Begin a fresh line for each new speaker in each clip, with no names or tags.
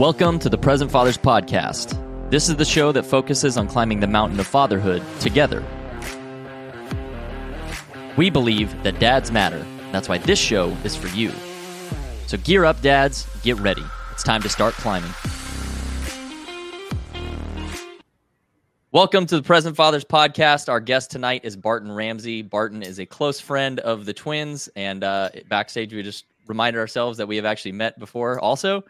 Welcome to the Present Fathers Podcast. This is the show that focuses on climbing the mountain of fatherhood together. We believe that dads matter. That's why this show is for you. So gear up, dads, get ready. It's time to start climbing. Welcome to the Present Fathers Podcast. Our guest tonight is Barton Ramsey. Barton is a close friend of the twins, and uh, backstage we just reminded ourselves that we have actually met before also.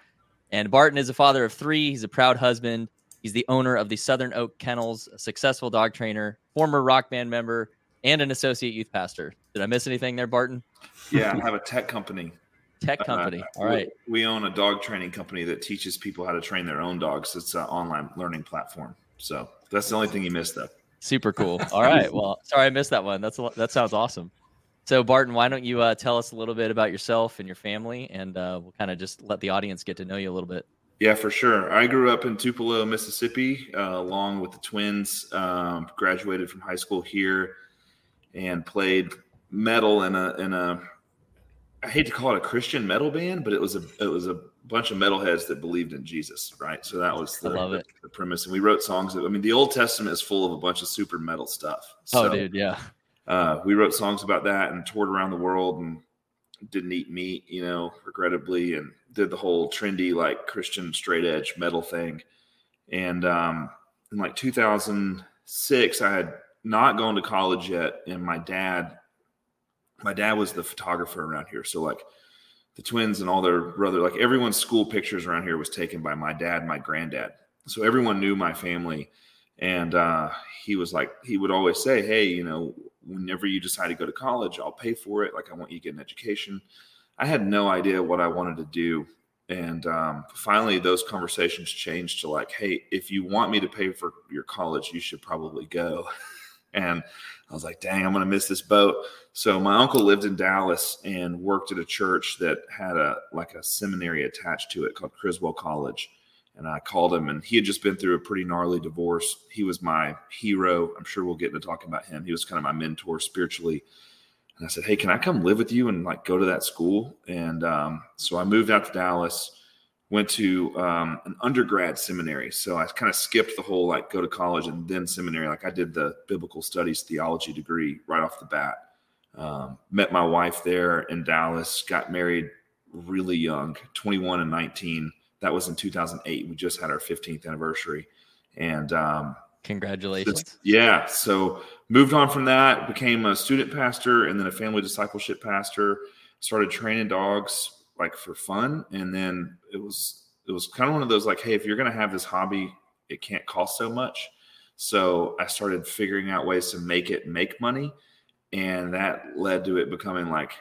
And Barton is a father of three. He's a proud husband. He's the owner of the Southern Oak Kennels, a successful dog trainer, former rock band member, and an associate youth pastor. Did I miss anything there, Barton?
Yeah, I have a tech company.
Tech company.
Uh,
All right.
We, we own a dog training company that teaches people how to train their own dogs. It's an online learning platform. So that's the only thing you missed, though.
Super cool. All right. Well, sorry I missed that one. That's a, that sounds awesome. So, Barton, why don't you uh, tell us a little bit about yourself and your family, and uh, we'll kind of just let the audience get to know you a little bit.
Yeah, for sure. I grew up in Tupelo, Mississippi, uh, along with the twins. Um, graduated from high school here, and played metal in a in a. I hate to call it a Christian metal band, but it was a it was a bunch of metalheads that believed in Jesus, right? So that was the,
I love it.
the, the premise, and we wrote songs. That, I mean, the Old Testament is full of a bunch of super metal stuff.
Oh, dude, yeah.
Uh, we wrote songs about that and toured around the world and didn't eat meat, you know, regrettably, and did the whole trendy like Christian straight edge metal thing. And um, in like 2006, I had not gone to college yet, and my dad, my dad was the photographer around here, so like the twins and all their brother, like everyone's school pictures around here was taken by my dad, my granddad. So everyone knew my family, and uh, he was like, he would always say, "Hey, you know, whenever you decide to go to college, I'll pay for it. Like, I want you to get an education." I had no idea what I wanted to do, and um, finally, those conversations changed to like, "Hey, if you want me to pay for your college, you should probably go." and I was like, "Dang, I'm going to miss this boat." So my uncle lived in Dallas and worked at a church that had a like a seminary attached to it called Criswell College. And I called him, and he had just been through a pretty gnarly divorce. He was my hero. I'm sure we'll get into talking about him. He was kind of my mentor spiritually. And I said, "Hey, can I come live with you and like go to that school?" And um, so I moved out to Dallas, went to um, an undergrad seminary. So I kind of skipped the whole like go to college and then seminary. Like I did the biblical studies theology degree right off the bat. Um, met my wife there in Dallas. Got married really young, 21 and 19 that was in 2008. We just had our 15th anniversary, and um,
Congratulations.
yeah. So moved on from that, became a student pastor, and then a family discipleship pastor. Started training dogs like for fun, and then it was it was kind of one of those like, hey, if you're going to have this hobby, it can't cost so much. So I started figuring out ways to make it make money, and that led to it becoming like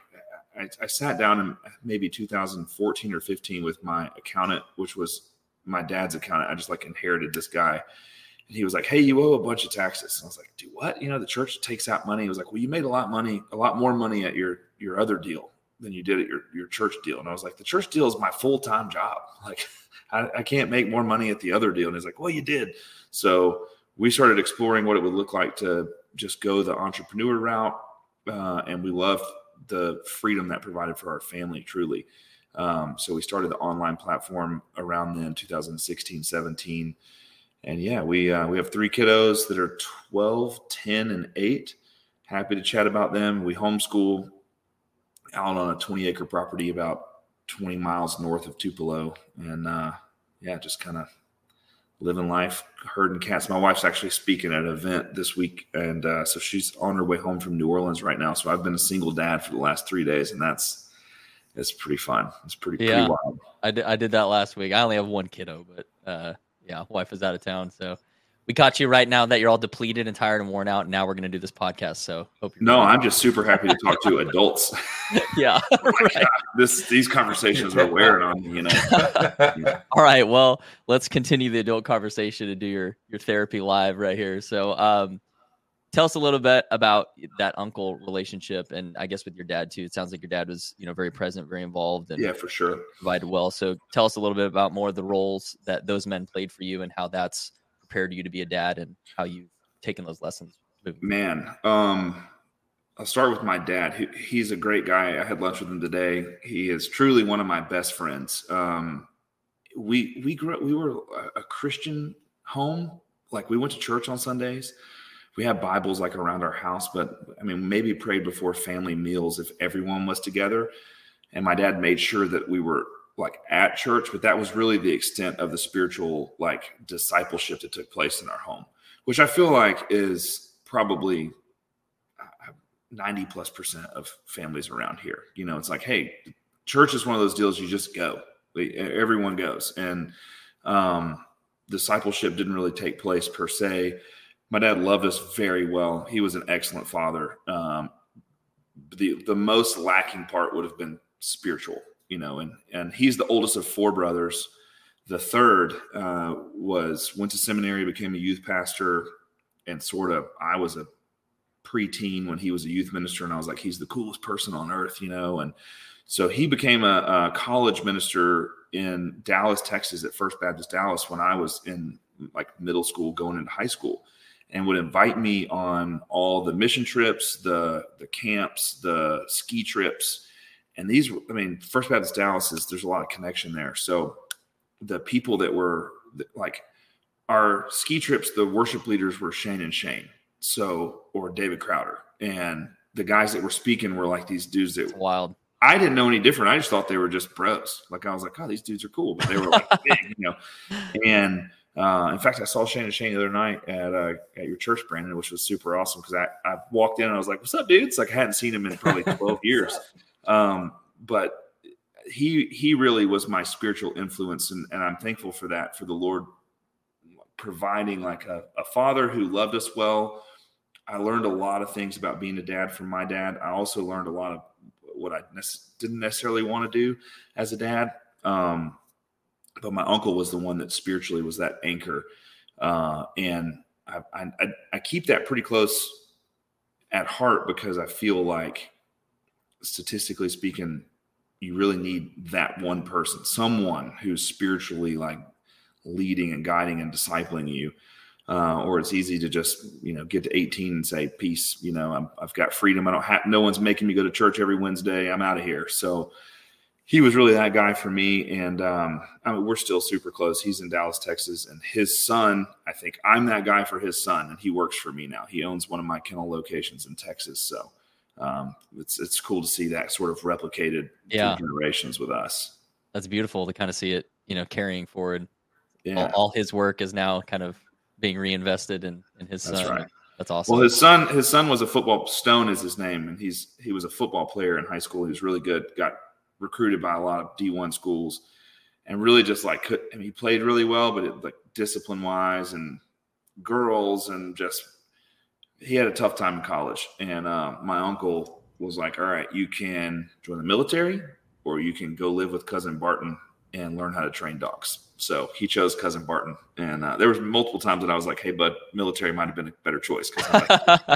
I, I, sat down in maybe 2014 or 15 with my accountant, which was my dad's accountant. I just like inherited this guy. And he was like, Hey, you owe a bunch of taxes. And I was like, Do what? You know, the church takes out money. He was like, Well, you made a lot of money, a lot more money at your your other deal than you did at your, your church deal. And I was like, The church deal is my full-time job. Like, I, I can't make more money at the other deal. And he's like, Well, you did. So we started exploring what it would look like to just go the entrepreneur route. Uh, and we loved the freedom that provided for our family truly. Um, so we started the online platform around then 2016 17 and yeah we uh, we have three kiddos that are 12 10 and 8 happy to chat about them. We homeschool out on a 20 acre property about 20 miles north of tupelo. And uh, yeah just kind of living life, herding cats. My wife's actually speaking at an event this week, and uh, so she's on her way home from New Orleans right now. So I've been a single dad for the last three days, and that's it's pretty fun. It's pretty
Yeah.
pretty wild.
I did, I did that last week. I only have one kiddo, but uh, yeah, wife is out of town, so we caught you right now that you're all depleted and tired and worn out. And now we're gonna do this podcast. So hope you're
No, I'm just super happy to talk to adults.
yeah. right.
This these conversations are wearing on me, you know.
All right. Well, let's continue the adult conversation and do your your therapy live right here. So, um, tell us a little bit about that uncle relationship, and I guess with your dad too. It sounds like your dad was, you know, very present, very involved, and
Yeah, for sure.
provided well. So, tell us a little bit about more of the roles that those men played for you, and how that's prepared you to be a dad, and how you've taken those lessons.
Man, um, I'll start with my dad. He, he's a great guy. I had lunch with him today. He is truly one of my best friends. Um, we we grew up, we were a Christian home. Like we went to church on Sundays. We had Bibles like around our house, but I mean, maybe prayed before family meals if everyone was together. And my dad made sure that we were like at church, but that was really the extent of the spiritual like discipleship that took place in our home, which I feel like is probably 90 plus percent of families around here. You know, it's like, hey, church is one of those deals you just go. Everyone goes. And um, discipleship didn't really take place per se. My dad loved us very well. He was an excellent father. Um, the the most lacking part would have been spiritual, you know, and and he's the oldest of four brothers. The third uh, was went to seminary, became a youth pastor, and sort of I was a preteen when he was a youth minister, and I was like, he's the coolest person on earth, you know. And so he became a, a college minister in Dallas, Texas, at First Baptist Dallas when I was in like middle school, going into high school, and would invite me on all the mission trips, the the camps, the ski trips, and these. I mean, First Baptist Dallas is there's a lot of connection there. So the people that were like our ski trips, the worship leaders were Shane and Shane so, or David Crowder. And the guys that were speaking were like these dudes that
wild.
I didn't know any different. I just thought they were just bros. Like I was like, oh, these dudes are cool, but they were like big, you know. And uh, in fact, I saw Shane and Shane the other night at uh, at your church, Brandon, which was super awesome because I, I walked in and I was like, "What's up, dudes?" Like I hadn't seen him in probably twelve years. Um, but he he really was my spiritual influence, and, and I'm thankful for that for the Lord providing like a, a father who loved us well, I learned a lot of things about being a dad from my dad. I also learned a lot of what I didn't necessarily want to do as a dad. Um, but my uncle was the one that spiritually was that anchor. Uh, and I, I, I keep that pretty close at heart because I feel like statistically speaking, you really need that one person, someone who's spiritually like leading and guiding and discipling you. Uh, or it's easy to just you know get to 18 and say peace you know i have got freedom. I don't have no one's making me go to church every wednesday. I'm out of here. So he was really that guy for me. And um, I mean, we're still super close. He's in dallas texas. And his son i think i'm that guy for his son. And he works for me now. He owns one of my kennel locations in texas. So um, it's it's cool to see that sort of replicated
yeah.
generations with us
that's beautiful to kind of see it you know carrying forward yeah. all, all his work is now kind of being reinvested in, in his That's son. Right. That's awesome.
Well, his son, his son was a football. Stone is his name, and he's he was a football player in high school. He was really good. Got recruited by a lot of D one schools, and really just like could. I mean, he played really well, but it, like discipline wise and girls and just he had a tough time in college. And uh, my uncle was like, "All right, you can join the military, or you can go live with cousin Barton and learn how to train dogs." So he chose cousin Barton, and uh, there was multiple times that I was like, "Hey, bud, military might have been a better choice because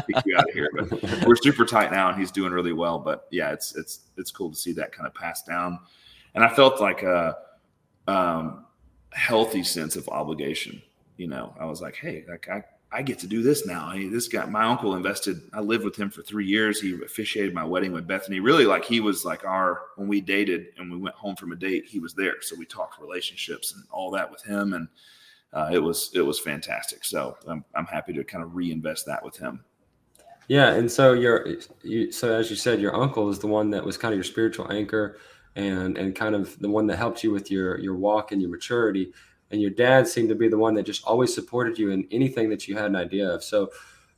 kick you out of here." But we're super tight now, and he's doing really well. But yeah, it's it's it's cool to see that kind of pass down, and I felt like a um, healthy sense of obligation. You know, I was like, "Hey, like I I get to do this now. I this guy, my uncle invested. I lived with him for three years. He officiated my wedding with Bethany. Really, like he was like our when we dated and we went home from a date, he was there. So we talked relationships and all that with him, and uh, it was it was fantastic. So I'm I'm happy to kind of reinvest that with him.
Yeah, and so your you, so as you said, your uncle is the one that was kind of your spiritual anchor, and and kind of the one that helped you with your your walk and your maturity and your dad seemed to be the one that just always supported you in anything that you had an idea of. So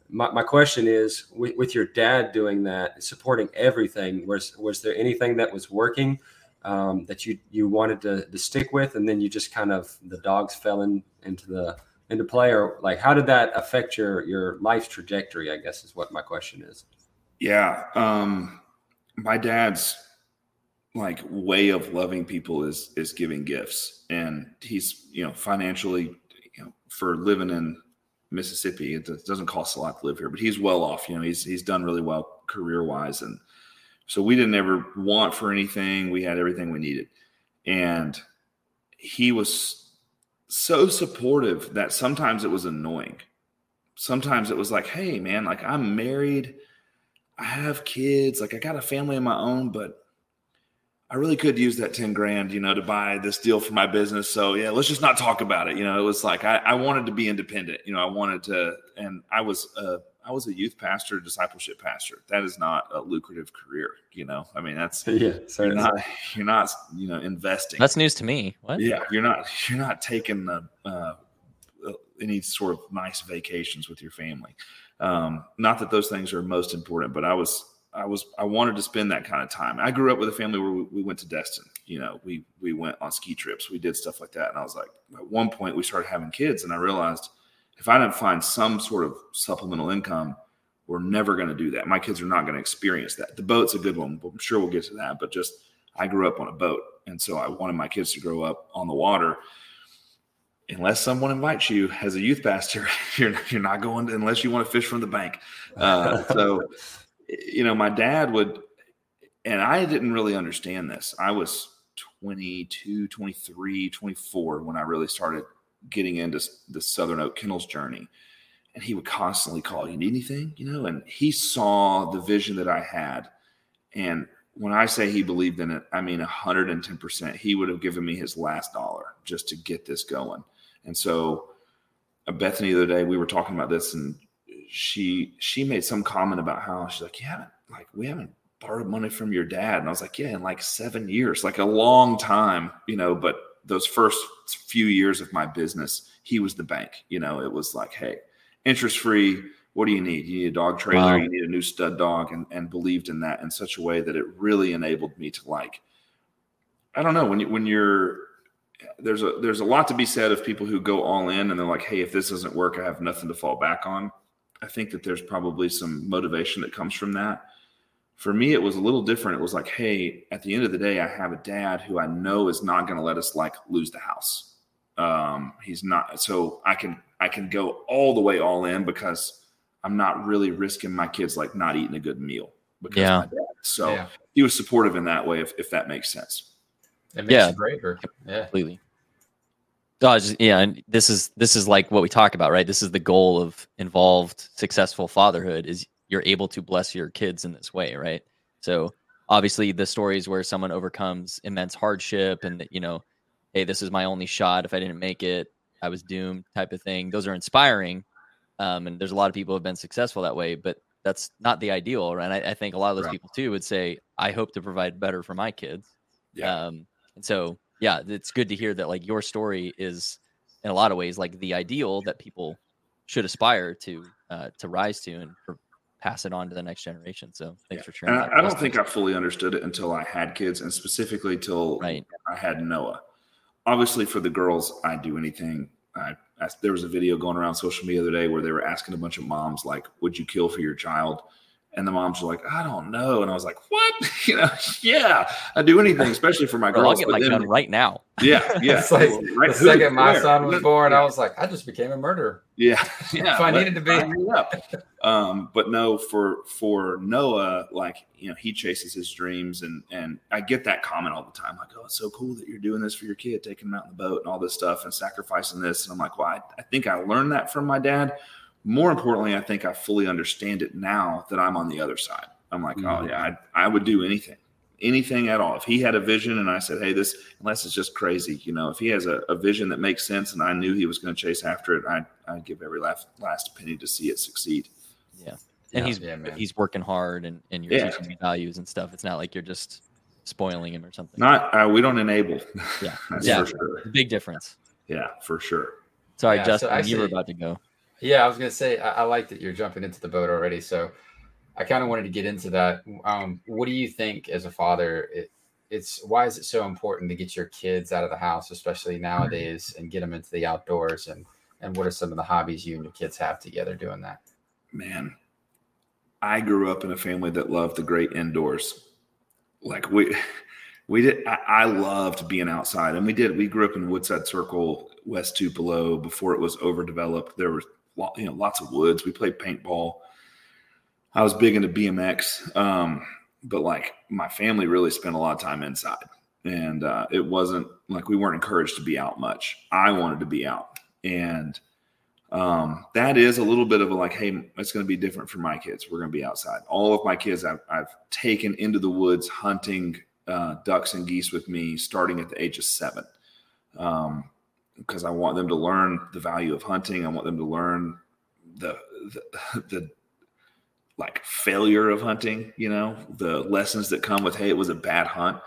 my, my question is with, with your dad doing that, supporting everything, was, was there anything that was working um, that you, you wanted to, to stick with? And then you just kind of, the dogs fell in, into the, into play or like, how did that affect your, your life trajectory? I guess is what my question is.
Yeah. Um, my dad's like way of loving people is is giving gifts. And he's you know financially you know for living in mississippi it doesn't cost a lot to live here but he's well off you know he's he's done really well career wise and so we didn't ever want for anything. We had everything we needed. And he was so supportive that sometimes it was annoying. Sometimes it was like hey man like i'm married. I have kids. Like i got a family of my own but I I really could use that 10 grand, you know, to buy this deal for my business. So yeah, let's just not talk about it. You know, it was like, I, I wanted to be independent, you know, I wanted to, and I was, uh, I was a youth pastor, discipleship pastor. That is not a lucrative career, you know. I mean, that's
yeah,
you're not, you're not, you know, investing.
That's news to me. What?
Yeah, you're not, you're not taking the uh, any sort of nice vacations with your family. Um, not that those things are most important, but I was I was I wanted to spend that kind of time. I grew up with a family where we, we, went to Destin. You know, we we went on ski trips, we did stuff like that, and I was like, at one point we started having kids, and I realized if I didn't find some sort of supplemental income, we're never going to do that. My kids are not going to experience that. The boat's a good one. I'm sure we'll get to that, but just I grew up on a boat, and so I wanted my kids to grow up on the water. Unless someone invites you as a youth pastor, you're you're not going to, unless you want to fish from the bank. Uh, so you know, my dad would, and I didn't really understand this. I was 22, 23, 24 when I really started getting into the Southern Oak Kennels journey. And he would constantly call, You need anything? You know, and he saw the vision that I had. And when I say he believed in it, I mean 110%. He would have given me his last dollar just to get this going. And so, uh, Bethany, the other day, we were talking about this, and she she made some comment about how she's like, you haven't like we haven't borrowed money from your dad, and I was like, yeah, in like seven years, like a long time, you know. But those first few years of my business, he was the bank. You know, it was like, hey, interest free. What do you need? You need a dog trailer. Wow. You need a new stud dog, and and believed in that in such a way that it really enabled me to like. I don't know when you when you're there's a there's a lot to be said of people who go all in and they're like, hey, if this doesn't work, I have nothing to fall back on. I think that there's probably some motivation that comes from that. For me, it was a little different. It was like, hey, at the end of the day, I have a dad who I know is not going to let us like lose the house. Um, he's not, so I can I can go all the way all in because I'm not really risking my kids like not eating a good meal because yeah. my dad. So yeah. he was supportive in that way, if if that makes sense.
It makes yeah. you braver. Yeah,
completely. Oh, just, yeah, and this is this is like what we talk about, right? This is the goal of involved, successful fatherhood is you're able to bless your kids in this way, right? So obviously, the stories where someone overcomes immense hardship and you know, hey, this is my only shot. If I didn't make it, I was doomed, type of thing. Those are inspiring, um, and there's a lot of people who have been successful that way, but that's not the ideal, right? I, I think a lot of those right. people too would say, I hope to provide better for my kids. Yeah. Um, and so yeah, it's good to hear that like your story is in a lot of ways like the ideal that people should aspire to uh, to rise to and pass it on to the next generation. So thanks yeah. for sharing.
I, I, don't think I fully understood it until I had kids, and specifically till
right.
I had Noah. Obviously, for the girls, I do anything. I, I there was a video going around social media the other day where they were asking a bunch of moms like, "Would you kill for your child?" And the moms were like, I don't know. And I was like, what? you know, yeah, I do anything, especially for my Bro, girls.
I'll get my gun right now.
Yeah, yeah.
it's like right, the second my where? son was born, I was like, I just became a murderer.
Yeah, yeah.
if I needed to be.
um, but no, for for Noah, like you know, he chases his dreams, and and I get that comment all the time, like, oh, it's so cool that you're doing this for your kid, taking him out in the boat and all this stuff, and sacrificing this. And I'm like, well, I, I think I learned that from my dad more importantly, I think I fully understand it now that I'm on the other side. I'm like, oh, mm-hmm. oh yeah, I, I would do anything, anything at all. If he had a vision and I said, hey, this, unless it's just crazy, you know, if he has a, a vision that makes sense and I knew he was going to chase after it, I'd, I'd give every last, last penny to see it succeed.
Yeah. And yeah, he's yeah, he's working hard and, and you're yeah. teaching him values and stuff. It's not like you're just spoiling him or something.
Not uh, we don't enable.
Yeah, yeah, sure. big difference.
Yeah, for sure.
Sorry, Justin, so you were about to go.
Yeah, I was gonna say I, I like that you're jumping into the boat already. So I kind of wanted to get into that. Um, what do you think as a father? It, it's why is it so important to get your kids out of the house, especially nowadays, and get them into the outdoors? And and what are some of the hobbies you and your kids have together doing that?
Man, I grew up in a family that loved the great indoors. Like we we did I, I, loved being outside and we did we grew up in woodside circle west tupelo before it was overdeveloped there were you know lots of woods. We played paintball. I was big into BMX, um, but like my family really spent a lot of time inside, and uh, it wasn't like we weren't encouraged to be out much. I wanted to be out, and um, that is a little bit of a like, hey, it's going to be different for my kids. We're going to be outside. All of my kids, I've, I've taken into the woods hunting uh, ducks and geese with me starting at the age of seven. Um, because I want them to learn the value of hunting. I want them to learn the, the, the like failure of hunting, you know, the lessons that come with, hey, it was a bad hunt,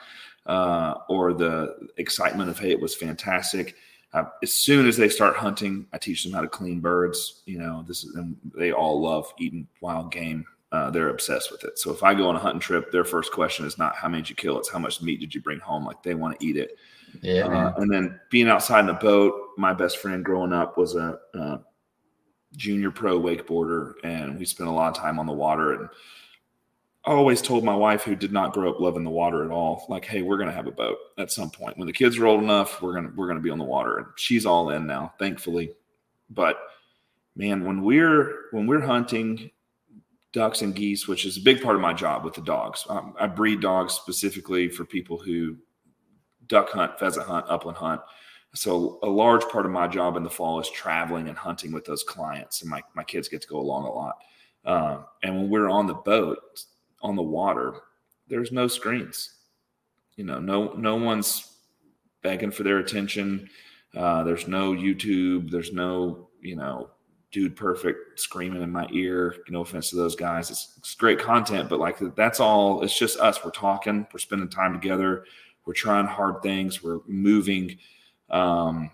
uh, or the excitement of, hey, it was fantastic. Uh, as soon as they start hunting, I teach them how to clean birds. You know, this is, and they all love eating wild game. Uh, they're obsessed with it. So if I go on a hunting trip, their first question is not how many did you kill, it's how much meat did you bring home. Like they want to eat it.
Yeah.
Uh, and then being outside in the boat, my best friend growing up was a, a junior pro wakeboarder, and we spent a lot of time on the water. And I always told my wife, who did not grow up loving the water at all, like, "Hey, we're gonna have a boat at some point when the kids are old enough. We're gonna we're gonna be on the water." And she's all in now, thankfully. But man, when we're when we're hunting ducks and geese, which is a big part of my job with the dogs, um, I breed dogs specifically for people who duck hunt, pheasant hunt, upland hunt. So a large part of my job in the fall is traveling and hunting with those clients, and my my kids get to go along a lot. Um, and when we're on the boat, on the water, there's no screens. You know, no no one's begging for their attention. Uh, there's no YouTube. There's no you know dude perfect screaming in my ear. No offense to those guys. It's, it's great content, but like that's all. It's just us. We're talking. We're spending time together. We're trying hard things. We're moving. Um,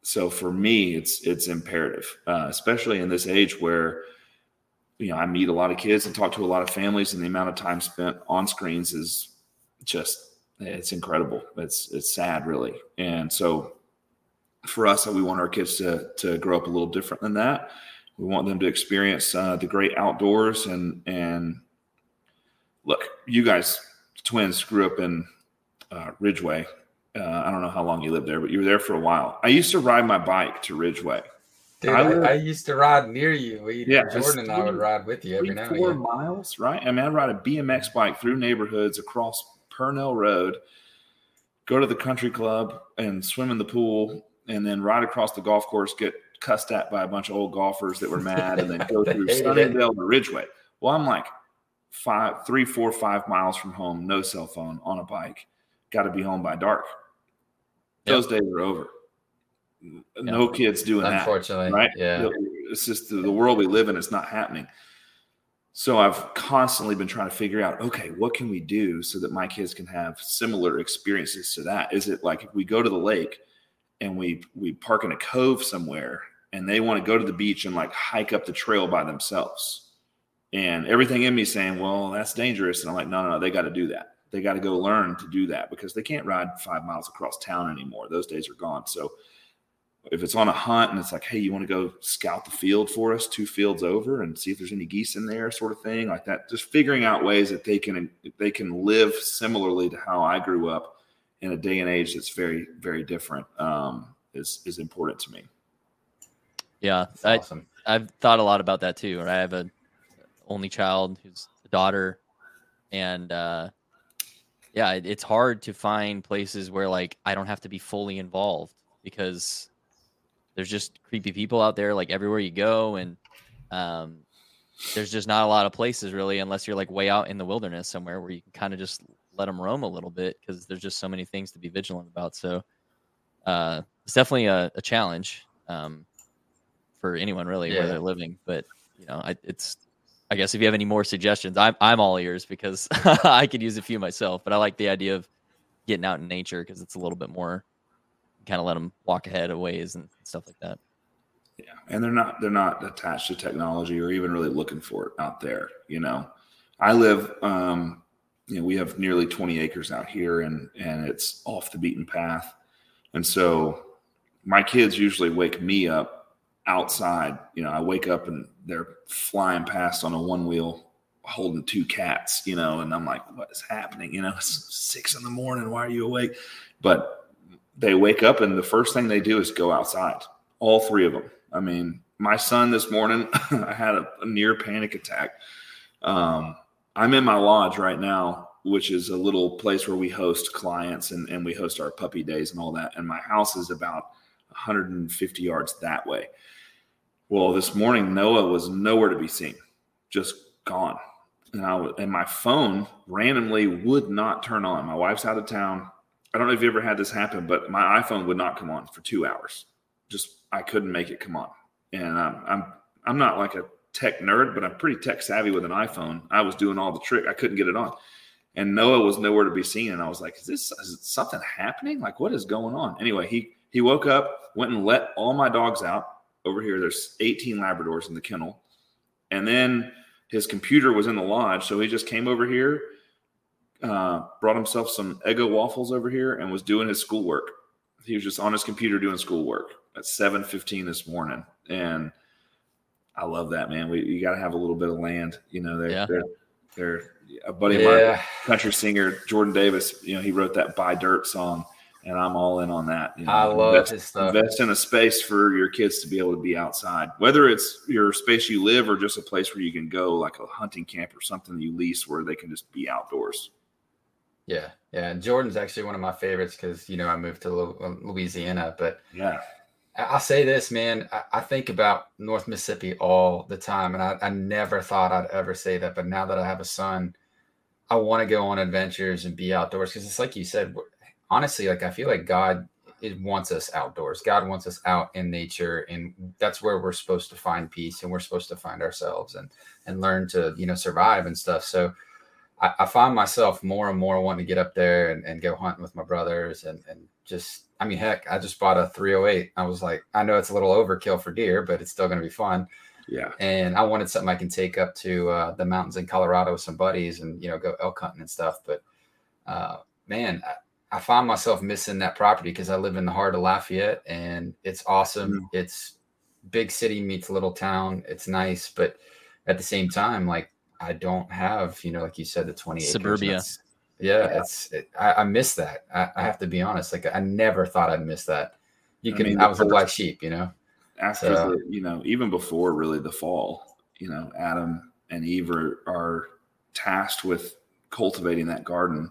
so for me, it's it's imperative, uh, especially in this age where you know I meet a lot of kids and talk to a lot of families, and the amount of time spent on screens is just it's incredible. It's it's sad, really. And so for us, we want our kids to to grow up a little different than that. We want them to experience uh, the great outdoors and and look, you guys twins grew up in uh, Ridgeway. Uh, I don't know how long you lived there, but you were there for a while. I used to ride my bike to Ridgeway.
Dude,
I
I, I used to ride near you. We,
Yeah,
Jordan and I would ride with you every
Three,
now and
four miles, right? I mean, I'd ride a BMX bike through neighborhoods across Purnell Road, go to the country club and swim in the pool, and then ride across the golf course, get cussed at by a bunch of old golfers that were mad, and then go through
it.
To Ridgeway. Well, I'm like five, three, four, five miles from home, no cell phone on a bike. Got to be home by dark. Those days are over. No kids doing that
Unfortunately,
right?
Yeah.
It's just the, the world we live in. It's not happening. So I've constantly been trying to figure out, okay, what can we do so that my kids can have similar experiences to that? Is it like if we go to the lake and we we park in a cove somewhere and they want to go to the beach and like hike up the trail by themselves? And everything in me saying, well, that's dangerous. And I'm like, no, no, no, they got to do that. They got to go learn to do that because they can't ride five miles across town anymore. Those days are gone. So if it's on a hunt and it's like, hey, you want to go scout the field for us two fields over and see if there's any geese in there, sort of thing like that. Just figuring out ways that they can they can live similarly to how I grew up in a day and age that's very very different um, is is important to me.
Yeah,
That's
I,
awesome.
I've thought a lot about that too. Right? I have a only child who's a daughter, and uh, yeah, it, it's hard to find places where like I don't have to be fully involved because there's just creepy people out there like everywhere you go, and um, there's just not a lot of places really unless you're like way out in the wilderness somewhere where you can kind of just let them roam a little bit because there's just so many things to be vigilant about. So uh, it's definitely a, a challenge. Um, for anyone really
Yeah.
where they're living. But you know, I, it's I guess if you have any more suggestions, I'm I'm all ears because I could use a few myself. But I like the idea of getting out in nature because it's a little bit more kind of let them walk ahead of ways and stuff like that.
Yeah, and they're not they're not attached to technology or even really looking for it out there. You know, I live. Um, you know, we have nearly 20 acres out here, and and it's off the beaten path, and so my kids usually wake me up outside. You know, I wake up and they're flying past on a one wheel holding two cats, you know, and I'm like, what is happening? You know, it's six in the morning. Why are you awake? But they wake up and the first thing they do is go outside. All three of them. I mean, my son this morning, I had a, a near panic attack. Um, I'm in my lodge right now, which is a little place where we host clients and, and we host our puppy days and all that. And my house is about 150 yards that way. Well, this morning, Noah was nowhere to be seen, just gone. and I and my phone randomly would not turn on. My wife's out of town. I don't know if you ever had this happen, but my iPhone would not come on for two hours. Just I couldn't make it come on, and um, I'm I'm not like a tech nerd, but I'm pretty tech savvy with an iPhone. I was doing all the trick. I couldn't get it on, and Noah was nowhere to be seen. And I was like, "Is this is something happening? Like, what is going on?" Anyway, he he woke up, went and let all my dogs out over here. There's 18 Labradors in the kennel, and then his computer was in the lodge, so he just came over here, uh, brought himself some Eggo waffles over here, and was doing his schoolwork. He was just on his computer doing schoolwork at 7:15 this morning, and I love that man. We you got to have a little bit of land, you know. They're yeah. they're, they're a buddy yeah. of mine, country singer Jordan Davis. You know, he wrote that "Buy Dirt" song and I'm all in on that.
You know, I love
invest,
his stuff.
Invest in a space for your kids to be able to be outside, whether it's your space you live or just a place where you can go, like a hunting camp or something you lease where they can just be outdoors.
Yeah, yeah. And Jordan's actually one of my favorites because you know I moved to um, Louisiana, but
yeah.
I'll say this, man. I, I, think about North Mississippi all the time, and I, I never thought I'd ever say that. But now that I have a son, I want to go on adventures and be outdoors because it's like you said, honestly, like I feel like God it wants us outdoors. God wants us out in nature, and that's where we're supposed to find peace, and we're supposed to find ourselves and and learn to you know survive and stuff. So I, I find myself more and more wanting to get up there and, and go hunting with my brothers and and just I mean heck, I just bought a 308. I was like, I know it's a little overkill for deer, but it's still going to be fun.
Yeah.
And I wanted something I can take up to uh, the mountains in Colorado with some buddies and you know go elk hunting and stuff. But uh, man, I find myself missing that property because I live in the heart of Lafayette and it's awesome. Mm. It's big city meets little town. It's nice, but at the same time, like I don't have, you know, like you said, the 28
suburbia.
Yeah, yeah, it's it, I, I, miss that. I, I, have to be honest. Like I never thought I'd miss that. You can. I, mean, I was a black sheep, you know.
After so, the, you know, even before really the fall, you know, Adam and Eve are, are tasked with cultivating that garden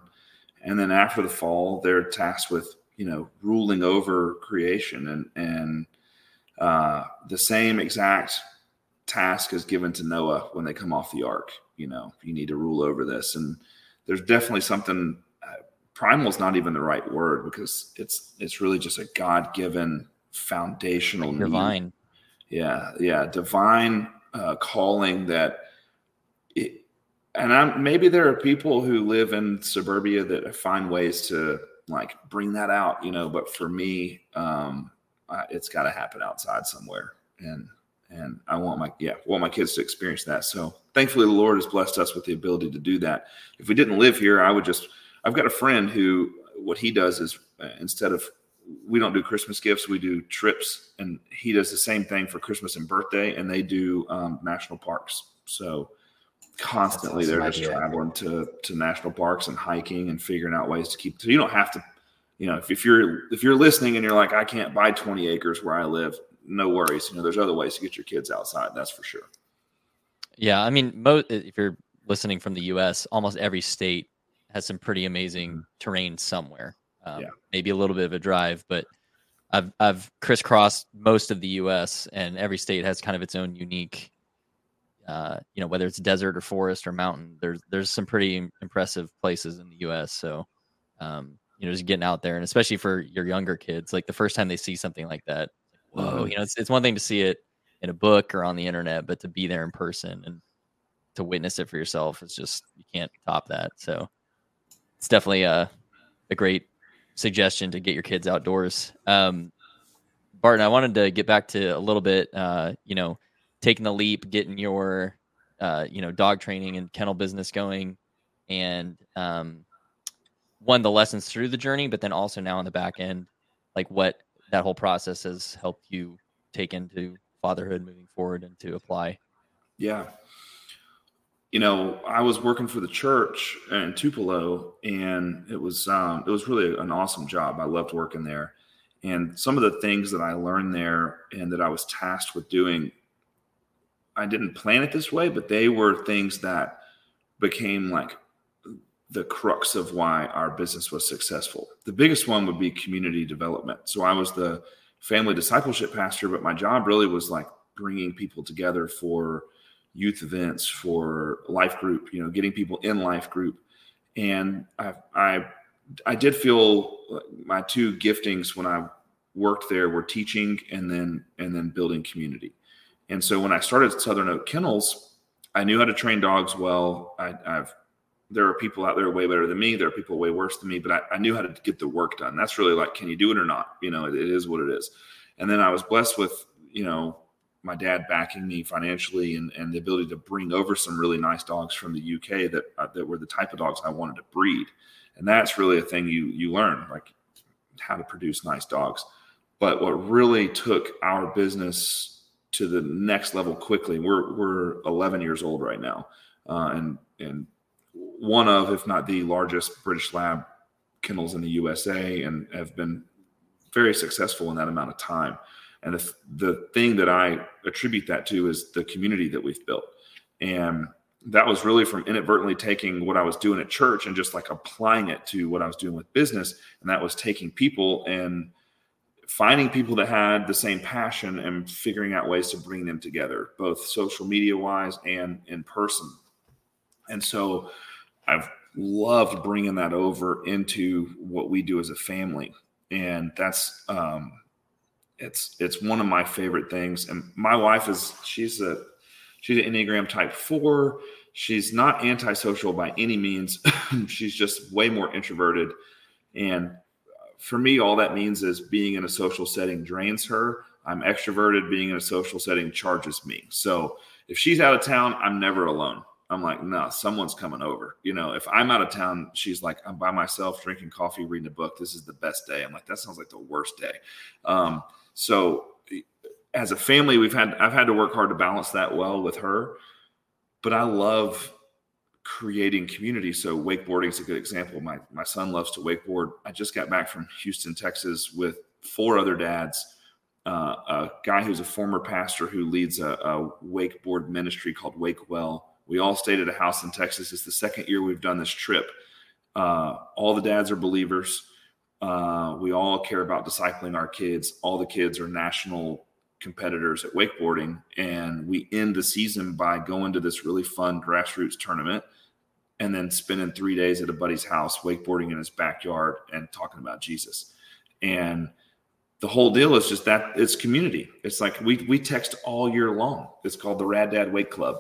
and then after the fall, they're tasked with you know ruling over creation, and and uh, the same exact task is given to Noah when they come off the ark. You know, you need to rule over this, and there's definitely something. Uh, primal is not even the right word because it's it's really just a God given foundational
divine. Need.
Yeah, yeah, divine uh, calling that and I'm maybe there are people who live in suburbia that find ways to like bring that out, you know. But for me, um, I, it's got to happen outside somewhere, and and I want my yeah want my kids to experience that. So thankfully, the Lord has blessed us with the ability to do that. If we didn't live here, I would just. I've got a friend who what he does is uh, instead of we don't do Christmas gifts, we do trips, and he does the same thing for Christmas and birthday, and they do um, national parks. So constantly they're just traveling to to national parks and hiking and figuring out ways to keep so you don't have to you know if, if you're if you're listening and you're like i can't buy 20 acres where i live no worries you know there's other ways to get your kids outside that's for sure
yeah i mean most if you're listening from the us almost every state has some pretty amazing mm-hmm. terrain somewhere um, yeah. maybe a little bit of a drive but i've i've crisscrossed most of the us and every state has kind of its own unique uh, you know, whether it's desert or forest or mountain, there's there's some pretty impressive places in the U.S. So, um, you know, just getting out there, and especially for your younger kids, like the first time they see something like that, whoa, you know, it's it's one thing to see it in a book or on the internet, but to be there in person and to witness it for yourself, it's just you can't top that. So, it's definitely a a great suggestion to get your kids outdoors. Um, Barton, I wanted to get back to a little bit, uh, you know taking the leap, getting your uh, you know dog training and kennel business going, and um, one the lessons through the journey, but then also now on the back end, like what that whole process has helped you take into fatherhood moving forward and to apply.
Yeah. You know, I was working for the church in Tupelo, and it was um, it was really an awesome job. I loved working there, and some of the things that I learned there and that I was tasked with doing I didn't plan it this way, but they were things that became like the crux of why our business was successful. The biggest one would be community development. So I was the family discipleship pastor, but my job really was like bringing people together for youth events, for life group, you know, getting people in life group. And I, I, I did feel my two giftings when I worked there were teaching and then and then building community. And so when I started Southern Oak Kennels, I knew how to train dogs well. I, have there are people out there way better than me. There are people way worse than me, but I, I, knew how to get the work done. That's really like, can you do it or not? You know, it, it is what it is. And then I was blessed with, you know, my dad backing me financially and, and the ability to bring over some really nice dogs from the UK that uh, that were the type of dogs I wanted to breed. And that's really a thing you you learn, like how to produce nice dogs. But what really took our business to the next level quickly, we're we're 11 years old right now, uh, and and one of, if not the largest British lab kennels in the USA, and have been very successful in that amount of time. And the the thing that I attribute that to is the community that we've built, and that was really from inadvertently taking what I was doing at church and just like applying it to what I was doing with business, and that was taking people and finding people that had the same passion and figuring out ways to bring them together, both social media wise and in person. And so I've loved bringing that over into what we do as a family. And that's, um, it's, it's one of my favorite things. And my wife is, she's a, she's an Enneagram type four. She's not antisocial by any means. she's just way more introverted. And for me, all that means is being in a social setting drains her. I'm extroverted. Being in a social setting charges me. So if she's out of town, I'm never alone. I'm like, no, someone's coming over. You know, if I'm out of town, she's like, I'm by myself drinking coffee, reading a book. This is the best day. I'm like, that sounds like the worst day. Um, so as a family, we've had I've had to work hard to balance that well with her. But I love creating community. So wakeboarding is a good example. My my son loves to wakeboard. I just got back from Houston, Texas, with four other dads. Uh, a guy who's a former pastor who leads a, a wakeboard ministry called Wake Well. We all stayed at a house in Texas. It's the second year we've done this trip. Uh, all the dads are believers. Uh, we all care about discipling our kids. All the kids are national competitors at wakeboarding, and we end the season by going to this really fun grassroots tournament and then spending three days at a buddy's house, wakeboarding in his backyard and talking about Jesus. And the whole deal is just that it's community. It's like we we text all year long. It's called the Rad Dad Wake Club,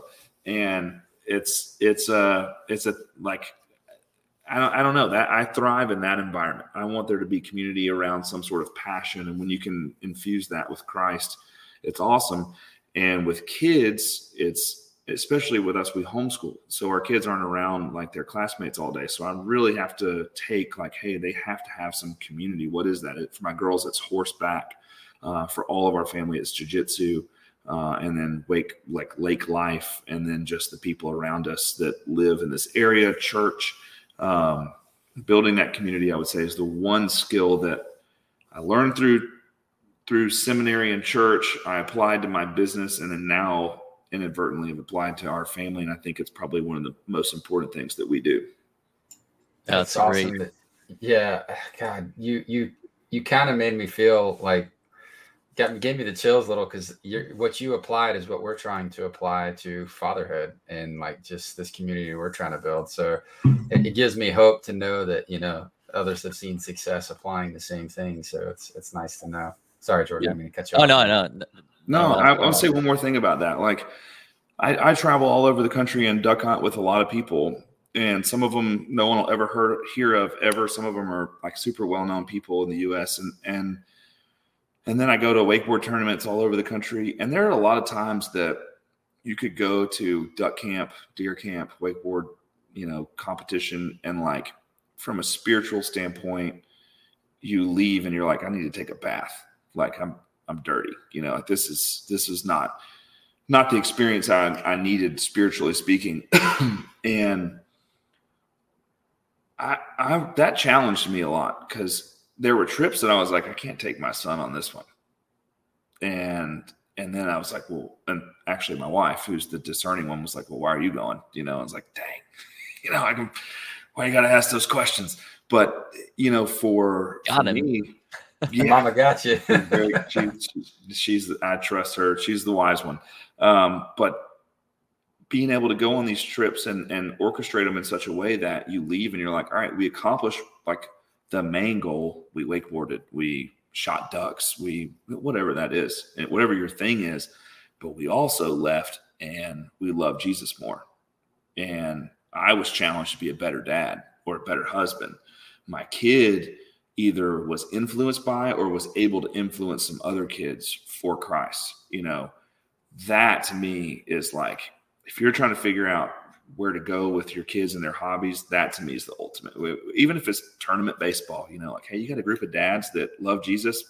and it's it's a it's a like I don't I don't know that I thrive in that environment. I want there to be community around some sort of passion, and when you can infuse that with Christ, it's awesome. And with kids, it's especially with us, we homeschool. So our kids aren't around like their classmates all day. So I really have to take like, hey, they have to have some community. What is that? For my girls, it's horseback. Uh, for all of our family, it's jujitsu. Uh, and then wake like lake life, and then just the people around us that live in this area, church. Um, building that community, I would say, is the one skill that I learned through through seminary and church. I applied to my business, and then now inadvertently have applied to our family. And I think it's probably one of the most important things that we do.
That's, That's awesome. That,
yeah. God, you, you, you kind of made me feel like got gave me the chills a little because what you applied is what we're trying to apply to fatherhood and like just this community we're trying to build. So it, it, gives me hope to know that you know others have seen success applying the same thing. So it's it's nice to know. Sorry, Jordan, yeah. I mean to cut you.
Oh off. no, no,
no, I, will say one more thing about that. Like, I, I, travel all over the country and duck hunt with a lot of people, and some of them no one will ever heard hear of ever. Some of them are like super well known people in the U.S. and and and then I go to wakeboard tournaments all over the country, and there are a lot of times that you could go to duck camp, deer camp, wakeboard, you know, competition, and like from a spiritual standpoint, you leave and you're like, I need to take a bath. Like I'm I'm dirty. You know, like this is this is not not the experience I, I needed spiritually speaking. and I, I that challenged me a lot because there were trips that I was like, I can't take my son on this one. And and then I was like, well, and actually my wife, who's the discerning one, was like, well, why are you going? You know, I was like, dang, you know, I can why you gotta ask those questions? But you know, for,
for
me,
yeah. Mama got you.
she, she's, I trust her. She's the wise one. Um, but being able to go on these trips and and orchestrate them in such a way that you leave and you're like, all right, we accomplished like the main goal. We wakeboarded, we shot ducks, we whatever that is, and whatever your thing is. But we also left and we love Jesus more. And I was challenged to be a better dad or a better husband. My kid either was influenced by or was able to influence some other kids for Christ. You know, that to me is like if you're trying to figure out where to go with your kids and their hobbies, that to me is the ultimate. Even if it's tournament baseball, you know, like, hey, you got a group of dads that love Jesus,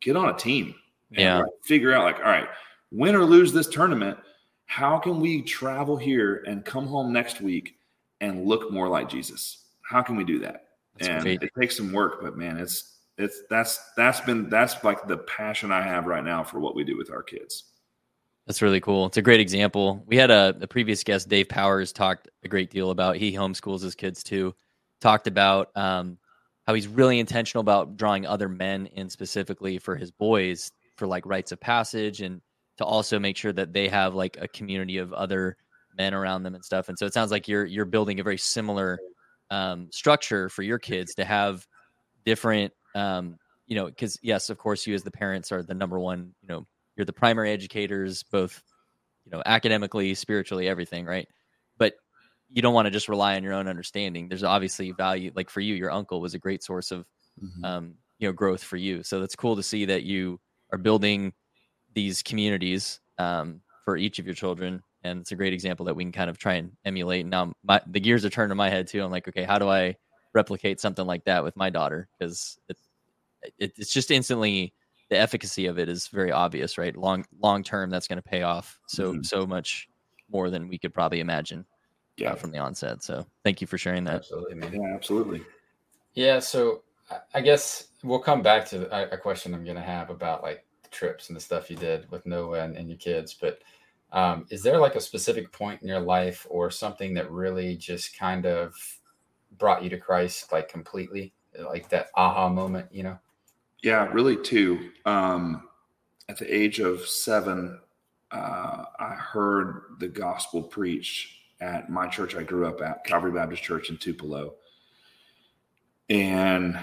get on a team.
yeah.
Like figure out, like, all right, win or lose this tournament, how can we travel here and come home next week and look more like Jesus? How can we do that?
That's
and
great.
it takes some work, but man, it's it's that's that's been that's like the passion I have right now for what we do with our kids.
That's really cool. It's a great example. We had a, a previous guest, Dave Powers, talked a great deal about he homeschools his kids too. Talked about um, how he's really intentional about drawing other men in specifically for his boys for like rites of passage and to also make sure that they have like a community of other men around them and stuff. And so it sounds like you're you're building a very similar um, structure for your kids to have different um, you know because yes of course you as the parents are the number one you know you're the primary educators both you know academically spiritually everything right? But you don't want to just rely on your own understanding. There's obviously value like for you your uncle was a great source of um, you know growth for you. So that's cool to see that you are building these communities um, for each of your children and it's a great example that we can kind of try and emulate now my, the gears are turned in my head too i'm like okay how do i replicate something like that with my daughter because it's it, it's just instantly the efficacy of it is very obvious right long long term that's going to pay off so
Mhm.
so much more than we could probably imagine uh,
Yeah,
from the onset so thank you for sharing that
Absolutely, man.
yeah, absolutely.
Yeah, so I- I guess we'll come back to a, a question I'm going to have about like the trips and the stuff you did with Noah and, and your kids. But um, is there like a specific point in your life or something that really just kind of brought you to Christ, like completely, like that aha moment? You know?
Yeah, really too. Um, at the age of seven, uh, I heard the gospel preached at my church I grew up at, Calvary Baptist Church in Tupelo. And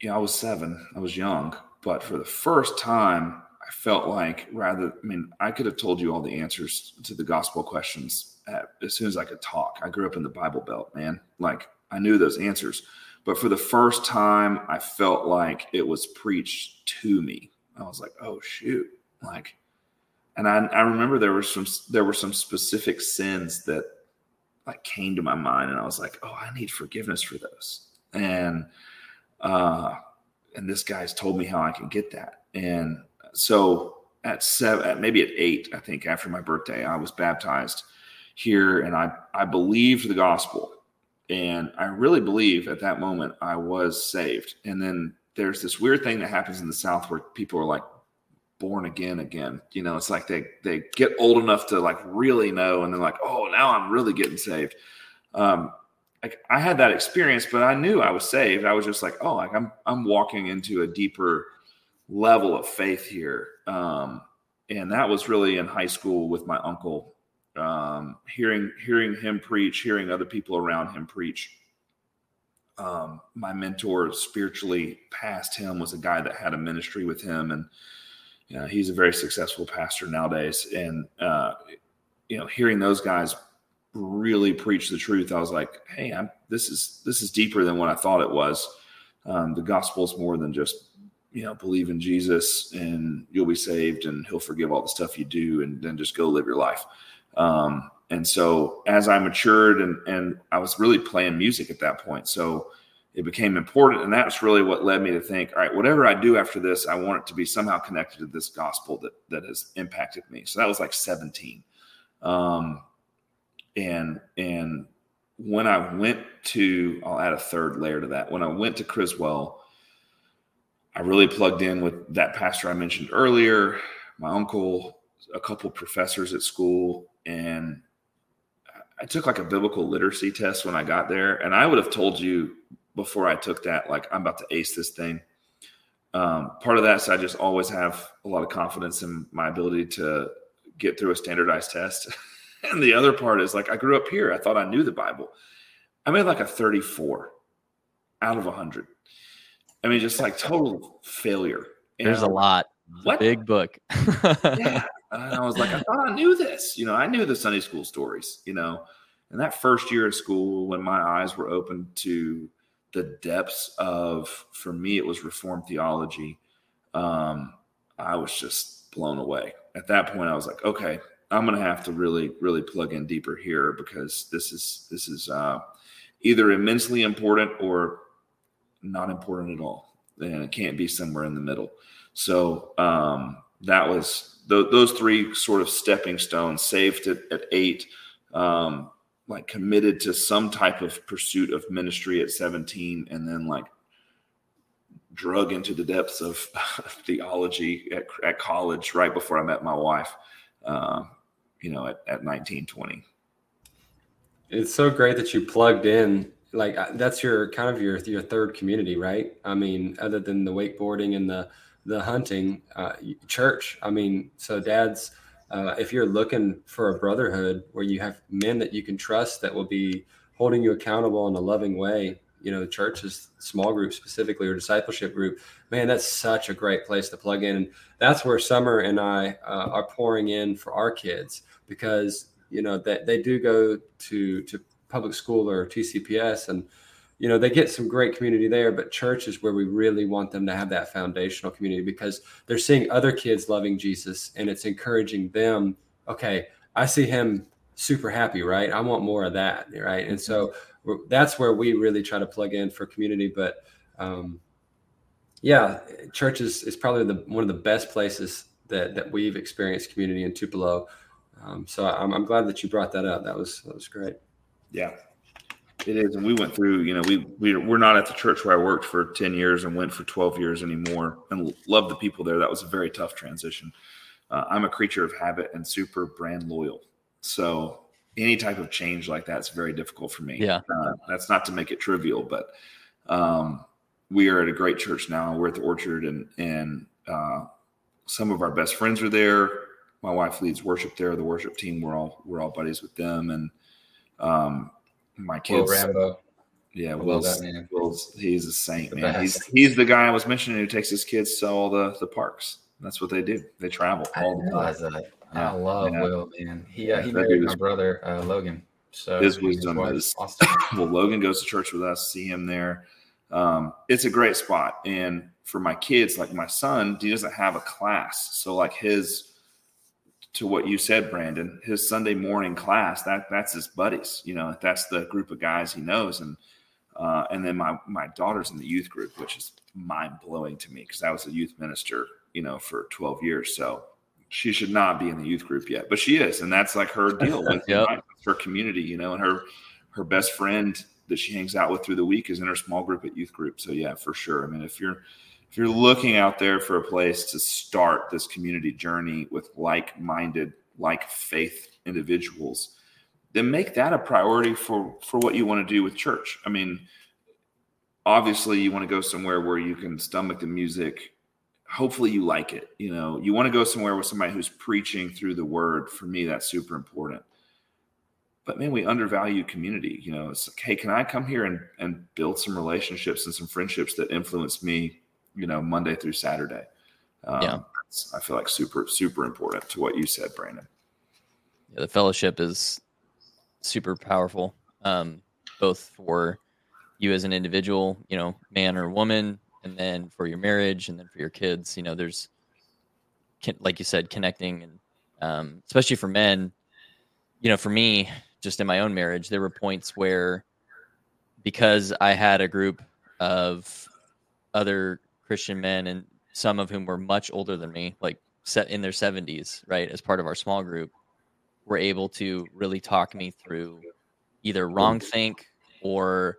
yeah, I was seven. I was young, but for the first time, felt like rather. I mean, I could have told you all the answers to the gospel questions at, as soon as I could talk. I grew up in the Bible Belt, man. Like I knew those answers, but for the first time, I felt like it was preached to me. I was like, oh shoot, like. And I, I remember there were some there were some specific sins that like came to my mind and I was like, oh, I need forgiveness for those. And uh and this guy's told me how I can get that. And so at seven maybe at eight, I think after my birthday, I was baptized here and I I believed the gospel. And I really believe at that moment I was saved. And then there's this weird thing that happens in the South where people are like born again again. You know, it's like they they get old enough to like really know, and they're like, oh, now I'm really getting saved. Um, like I had that experience, but I knew I was saved. I was just like, oh, like I'm I'm walking into a deeper level of faith here. Um, and that was really in high school with my uncle. Um, hearing hearing him preach, hearing other people around him preach. Um, my mentor spiritually past him was a guy that had a ministry with him and you know, he's a very successful pastor nowadays. And, uh, you know, hearing those guys really preach the truth, I was like, Hey, I'm, this is, this is deeper than what I thought it was. Um, the gospel is more than just, you know, believe in Jesus and you'll be saved and he'll forgive all the stuff you do and then just go live your life. Um, and so as I matured and, and I was really playing music at that point. So, it became important. And that's really what led me to think, all right, whatever I do after this, I want it to be somehow connected to this gospel that that has impacted me. So that was like 17. Um, and and when I went to, I'll add a third layer to that. When I went to Criswell, I really plugged in with that pastor I mentioned earlier, my uncle, a couple professors at school, and I took like a biblical literacy test when I got there. And I would have told you before I took that, like I'm about to ace this thing. Um, part of that is I just always have a lot of confidence in my ability to get through a standardized test. and the other part is like I grew up here. I thought I knew the Bible. I made like a 34 out of 100. I mean, just like total failure.
There's a lot. What? Big book.
yeah. And I was like, I thought I knew this. You know, I knew the Sunday school stories, you know. And that first year of school, when my eyes were open to the depths of, for me, it was Reformed theology. Um, I was just blown away. At that point, I was like, okay, I'm going to have to really, really plug in deeper here because this is this is uh, either immensely important or not important at all, and it can't be somewhere in the middle. So um, that was th- those three sort of stepping stones. Saved at, at eight, um, like committed to some type of pursuit of ministry at 17, and then like drug into the depths of theology at, at college right before I met my wife. Uh, you know, at, at 19, 20.
It's so great that you plugged in. Like uh, that's your kind of your your third community, right? I mean, other than the wakeboarding and the the hunting, uh, church. I mean, so dads, uh, if you're looking for a brotherhood where you have men that you can trust that will be holding you accountable in a loving way, you know, church is small group specifically or discipleship group, man, that's such a great place to plug in. And that's where Summer and I uh, are pouring in for our kids because you know that they do go to to public school or TCPS and you know they get some great community there but church is where we really want them to have that foundational community because they're seeing other kids loving jesus and it's encouraging them okay i see him super happy right i want more of that right and so that's where we really try to plug in for community but um, yeah church is, is probably the one of the best places that that we've experienced community in tupelo um, so I'm, I'm glad that you brought that up. That was that was great.
Yeah, it is. And we went through. You know, we we we're not at the church where I worked for ten years and went for twelve years anymore, and love the people there. That was a very tough transition. Uh, I'm a creature of habit and super brand loyal. So any type of change like that is very difficult for me.
Yeah,
uh, that's not to make it trivial, but um, we are at a great church now. We're at the Orchard, and and uh, some of our best friends are there my wife leads worship there. The worship team, we're all we're all buddies with them, and um, my kids.
Will Rambo.
Yeah, Will's, Will's he's a saint, man. He's he's the guy I was mentioning who takes his kids to all the the parks. That's what they do. They travel all the time.
I love yeah. Will, man. He uh, he married my brother uh, Logan. So
his wisdom is awesome. well. Logan goes to church with us. See him there. Um, it's a great spot, and for my kids, like my son, he doesn't have a class, so like his to what you said, Brandon, his Sunday morning class, that that's his buddies, you know, that's the group of guys he knows. And, uh, and then my, my daughter's in the youth group, which is mind blowing to me because I was a youth minister, you know, for 12 years. So she should not be in the youth group yet, but she is. And that's like her deal with yep. her community, you know, and her, her best friend that she hangs out with through the week is in her small group at youth group. So yeah, for sure. I mean, if you're, if you're looking out there for a place to start this community journey with like-minded, like faith individuals, then make that a priority for for what you want to do with church. I mean, obviously you want to go somewhere where you can stomach the music. Hopefully you like it. You know, you want to go somewhere with somebody who's preaching through the word. For me, that's super important. But man, we undervalue community. You know, it's like, hey, can I come here and, and build some relationships and some friendships that influence me you know, Monday through Saturday. Um, yeah. I feel like super, super important to what you said, Brandon.
Yeah, the fellowship is super powerful, um, both for you as an individual, you know, man or woman, and then for your marriage, and then for your kids. You know, there's, like you said, connecting, and um, especially for men. You know, for me, just in my own marriage, there were points where, because I had a group of other Christian men, and some of whom were much older than me, like set in their 70s, right, as part of our small group, were able to really talk me through either wrong think or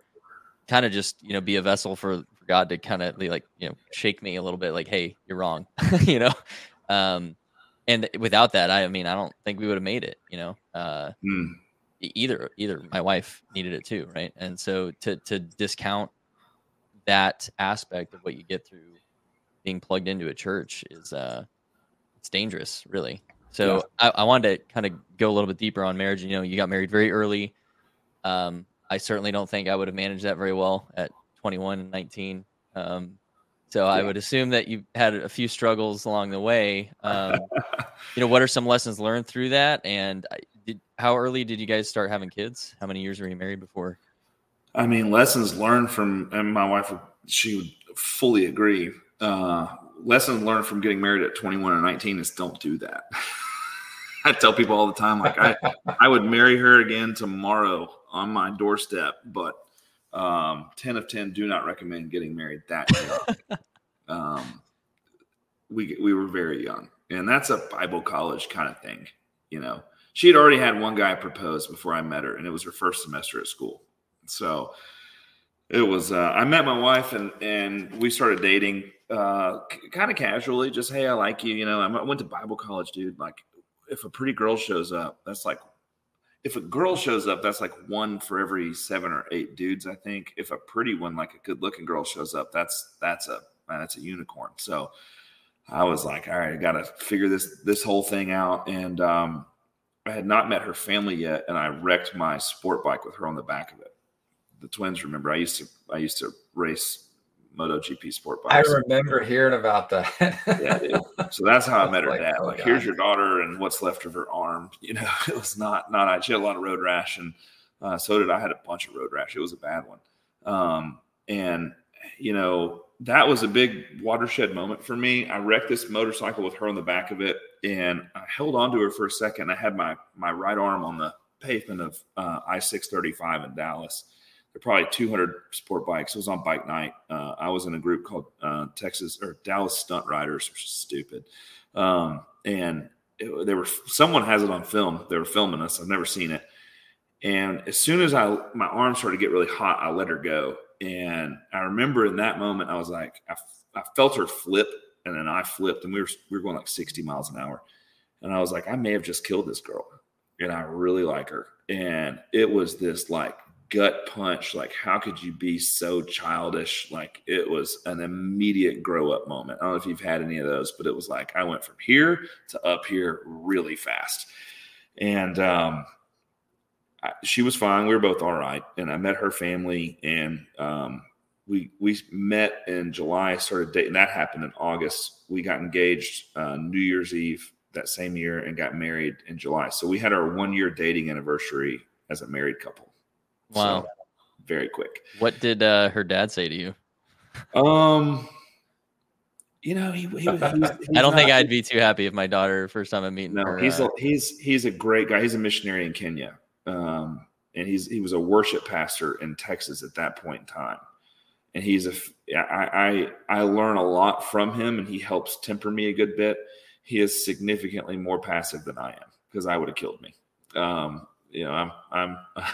kind of just you know be a vessel for, for God to kind of like you know shake me a little bit, like hey, you're wrong, you know. Um, and without that, I, I mean, I don't think we would have made it, you know. Uh, mm. Either either my wife needed it too, right? And so to to discount that aspect of what you get through being plugged into a church is uh it's dangerous really So yeah. I, I, wanted to kind of go a little bit deeper on marriage. You know, you got married very early. Um, I certainly don't think I would have managed that very well at 21 and 19. Um, so yeah. I would assume that you had a few struggles along the way. Um, you know, what are some lessons learned through that? And did, how early did you guys start having kids? How many years were you married before?
I mean, lessons learned from, and my wife, she would fully agree. Uh, lessons learned from getting married at 21 or 19 is don't do that. I tell people all the time, like I, I would marry her again tomorrow on my doorstep, but um, 10 of 10 do not recommend getting married that young. um, we, we were very young and that's a Bible college kind of thing. You know, she had already had one guy propose before I met her and it was her first semester at school. So it was, uh, I met my wife and, and we started dating uh, kind of casually, just, Hey, I like you. You know, I went to Bible college, dude. Like if a pretty girl shows up, that's like if a girl shows up, that's like one for every seven or eight dudes, I think. If a pretty one, like a good looking girl shows up, that's that's a that's a unicorn. So I was like, all right, I gotta figure this this whole thing out. And um, I had not met her family yet, and I wrecked my sport bike with her on the back of it. The twins remember I used to I used to race MotoGP sport
bikes. I remember hearing about that.
yeah, dude. so that's how I met her like, dad. Oh like, here's your daughter and what's left of her arm. You know, it was not not. She had a lot of road rash, and uh, so did I. Had a bunch of road rash. It was a bad one. Um, and you know, that was a big watershed moment for me. I wrecked this motorcycle with her on the back of it, and I held on to her for a second. I had my my right arm on the pavement of uh, I six thirty five in Dallas probably 200 sport bikes. It was on bike night. Uh, I was in a group called uh, Texas or Dallas Stunt Riders, which is stupid. Um, and it, they were someone has it on film. They were filming us. I've never seen it. And as soon as I my arm started to get really hot, I let her go. And I remember in that moment, I was like, I, I felt her flip, and then I flipped, and we were we were going like 60 miles an hour. And I was like, I may have just killed this girl, and I really like her. And it was this like gut punch like how could you be so childish? Like it was an immediate grow up moment. I don't know if you've had any of those but it was like i went from here to up here really fast. And um, I, she was fine. We were both all right. And i met her family and um, we we met in july started dating. That happened in august. We got engaged uh, new year's eve that same year and got married in july. So we had our one year dating anniversary as a married couple
Wow. So,
very quick.
What did uh, her dad say to you?
Um, you know, he, he, he's, he's I
don't not, think I'd be too happy if my daughter first time I'm meeting
no,
her.
he's uh, a, he's he's a great guy. He's a missionary in Kenya, um, and he's he was a worship pastor in Texas at that point in time. And he's a I I I learn a lot from him, and he helps temper me a good bit. He is significantly more passive than I am because I would have killed me. Um, you know, I'm I'm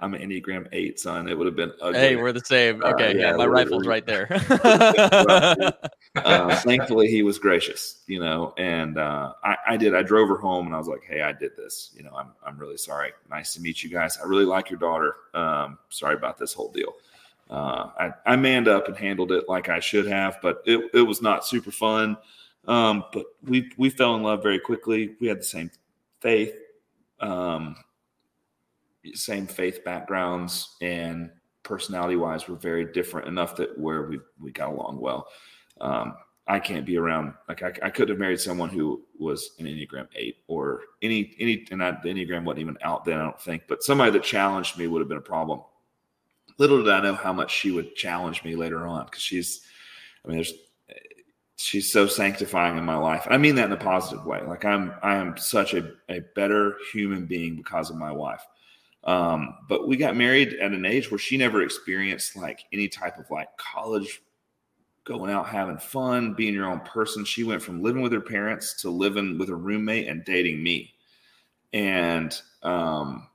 I'm an Enneagram eight, son. It would have been ugly.
Hey, we're the same. Uh, okay, uh, yeah, yeah, my rifle's right there.
uh, thankfully, he was gracious, you know, and uh, I, I, did. I drove her home, and I was like, "Hey, I did this. You know, I'm I'm really sorry. Nice to meet you guys. I really like your daughter. Um, sorry about this whole deal." Uh, I, I manned up and handled it like I should have, but it, it was not super fun. Um, but we we fell in love very quickly. We had the same faith. Um, same faith backgrounds and personality wise, we're very different enough that where we we got along well. Um, I can't be around like I, I could have married someone who was an Enneagram eight or any any and I, the Enneagram wasn't even out then I don't think, but somebody that challenged me would have been a problem. Little did I know how much she would challenge me later on because she's, I mean, there's she's so sanctifying in my life. And I mean that in a positive way. Like I'm I am such a, a better human being because of my wife. Um, but we got married at an age where she never experienced like any type of like college going out having fun, being your own person. She went from living with her parents to living with a roommate and dating me. And um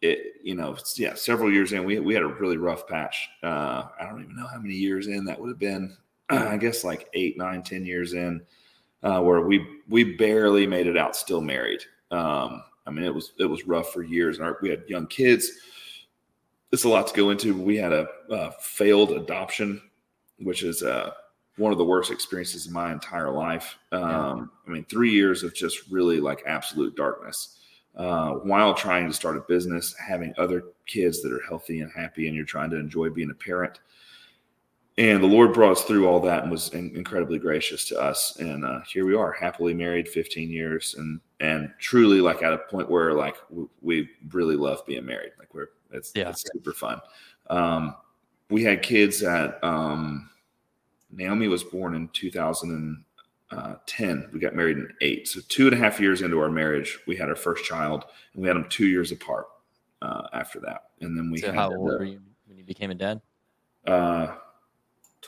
it you know, yeah, several years in, we we had a really rough patch. Uh I don't even know how many years in that would have been. I guess like eight, nine, ten years in, uh, where we we barely made it out still married. Um I mean, it was it was rough for years, and our, we had young kids. It's a lot to go into. We had a, a failed adoption, which is uh, one of the worst experiences of my entire life. Um,
Yeah.
I mean, three years of just really like absolute darkness. Uh, while trying to start a business, having other kids that are healthy and happy, and you're trying to enjoy being a parent. And the Lord brought us through all that and was in- incredibly gracious to us. And uh, here we are, happily married, 15 years, and and truly like at a point where like w- we really love being married. Like we're it's,
Yeah.
it's super fun. Um, we had kids at um, Naomi was born in 2010. We got married in eight, so two and a half years into our marriage, we had our first child, and we had them two years apart uh, after that. And then we
So
had
how
uh,
old were you when you became a dad?
uh,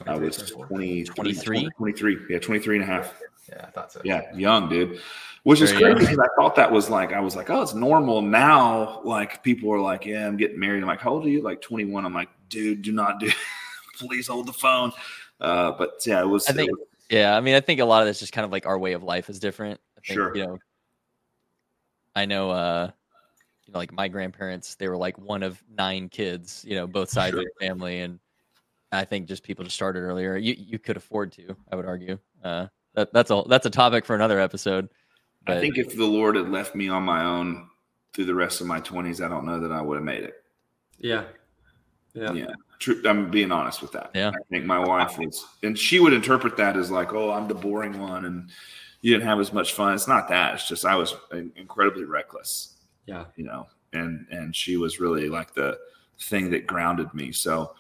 I was
24?
20,
23?
23. Yeah, 23 and a half.
Yeah, I thought so.
Yeah, young dude. Which is crazy because I thought that was like I was like, oh, it's normal now. Like people are like, yeah, I'm getting married. I'm like, how old are you? Like 21. I'm like, dude, do not do. Please hold the phone. Uh, but yeah, it was.
I think-
was-
Yeah, I mean, I think a lot of this just kind of like our way of life is different. I think,
Sure.
You know, I know, uh, you know, like my grandparents, they were like one of nine kids, you know, both sides of the family. And I think just people just started earlier. You, you could afford to, I would argue. Uh, that, that's a, that's a topic for another episode.
I think if the Lord had left me on my own through the rest of my 20s, I don't know that I would have made it.
Yeah. Yeah.
Yeah. True. I'm being honest with that.
Yeah.
I think my wife was, and she would interpret that as like, oh, I'm the boring one and you didn't have as much fun. It's not that. It's just I was incredibly reckless,
Yeah.
you know, and, and she was really like the thing that grounded me. So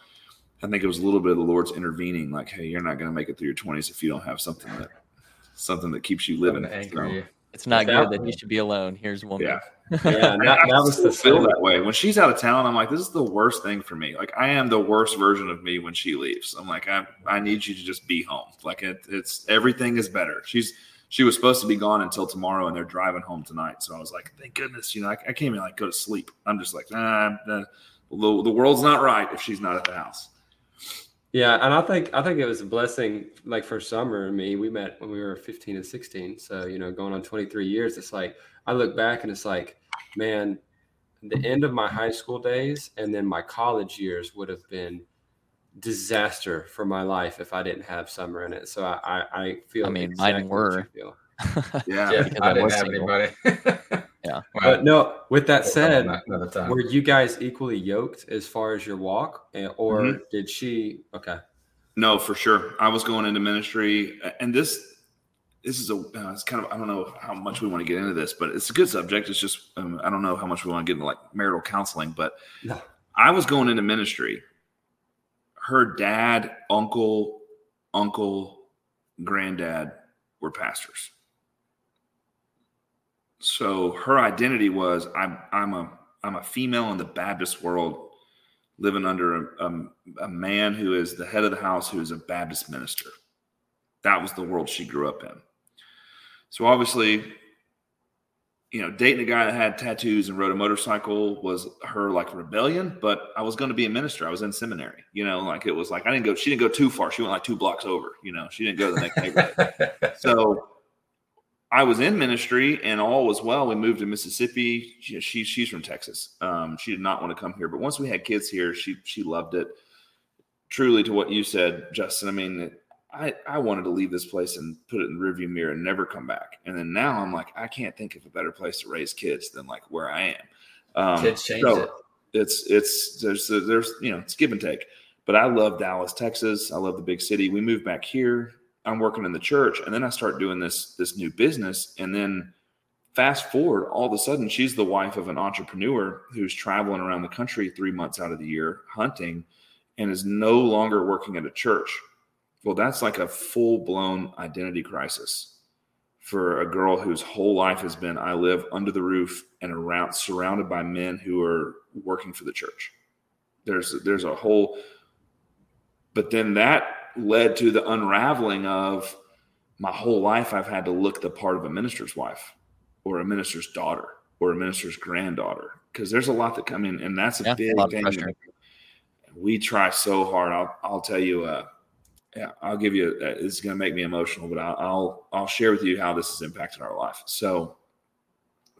I think it was a little bit of the Lord's intervening, like, hey, you're not going to make it through your 20s if you don't have something that, something that keeps you living.
Living to anchor
So-
you.
it's not good that you should be alone. Here's one.
Yeah.
Yeah.
I
that was the
feel that way when she's out of town. I'm like, this is the worst thing for me. Like, I am the worst version of me when she leaves. I'm like, I, I need you to just be home. Like, it, it's everything is better. She's she was supposed to be gone until tomorrow, and they're driving home tonight. So I was like, thank goodness. You know, I, I can't even like go to sleep. I'm just like, nah, nah, the, the world's not right if she's not at the house.
Yeah, and I think I think it was a blessing. Like for Summer and me, we met when we were 15 and 16. So you know, going on 23 years, it's like I look back and it's like, man, the end of my high school days and then my college years would have been disaster for my life if I didn't have Summer in it. So I I, I feel.
I mean, mine
exactly what
were.
you feel.
Yeah.
Yeah, I
I
didn't have
single.
anybody.
Yeah.
Wow.
But no, with that said,
talk about that another time.
were you guys equally yoked as far as your walk, or
Mhm.
did she? Okay.
No, for sure. I was going into ministry, and this this is a uh, it's kind of I don't know how much we want to get into this, but it's a good subject. It's just um, I don't know how much we want to get into like marital counseling, but
No.
I was going into ministry. Her dad, uncle, uncle, granddad were pastors. So her identity was I'm I'm a I'm a female in the Baptist world living under a, a, a man who is the head of the house who is a Baptist minister. That was the world she grew up in. So obviously, you know, dating a guy that had tattoos and rode a motorcycle was her like rebellion, but I was going to be a minister. I was in seminary, you know, like it was like I didn't go, she didn't go too far. She went like two blocks over, you know, she didn't go to the next neighborhood. So I was in ministry and all was well. We moved to Mississippi. She, she she's from Texas. Um, she did not want to come here, but once we had kids here, she she loved it. Truly, to what you said, Justin. I mean, I I wanted to leave this place and put it in the rearview mirror and never come back. And then now I'm like, I can't think of a better place to raise kids than like where I am. Um,
Kids changed
so
it.
It's it's there's there's you know it's give and take. But I love Dallas, Texas. I love the big city. We moved back here. I'm working in the church, and then I start doing this this new business, and then fast forward, all of a sudden, she's the wife of an entrepreneur who's traveling around the country three months out of the year hunting, and is no longer working at a church. Well, that's like a full blown identity crisis for a girl whose whole life has been I live under the roof and around surrounded by men who are working for the church. There's there's a whole but then that led to the unraveling of my whole life I've had to look the part of a minister's wife or a minister's daughter or a minister's granddaughter because there's a lot that come in and that's a
Yeah,
big
of
thing. We try so hard. I'll I'll tell you uh yeah, I'll give you. Uh, it's going to make me emotional, but I'll, I'll I'll share with you how this has impacted our life. So,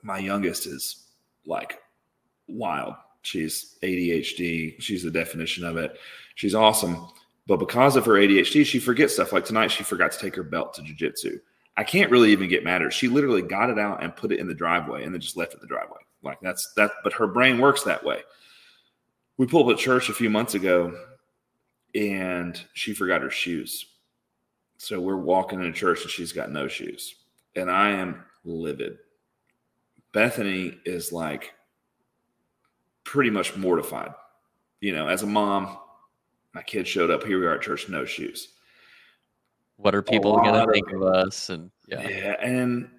my youngest is like wild. She's ADHD. She's the definition of it. She's awesome, But because of her ADHD, she forgets stuff. Like tonight, she forgot to take her belt to jujitsu. I can't really even get mad at her. She literally got it out and put it in the driveway and then just left it in the driveway. Like that's that, but her brain works that way. We pulled up at church a few months ago and she forgot her shoes. So we're walking into church and she's got no shoes. And I am livid. Bethany is like pretty much mortified. You know, as a mom, my kid showed up. Here we are at church, no shoes.
What are people going to think of us? And yeah,
yeah, and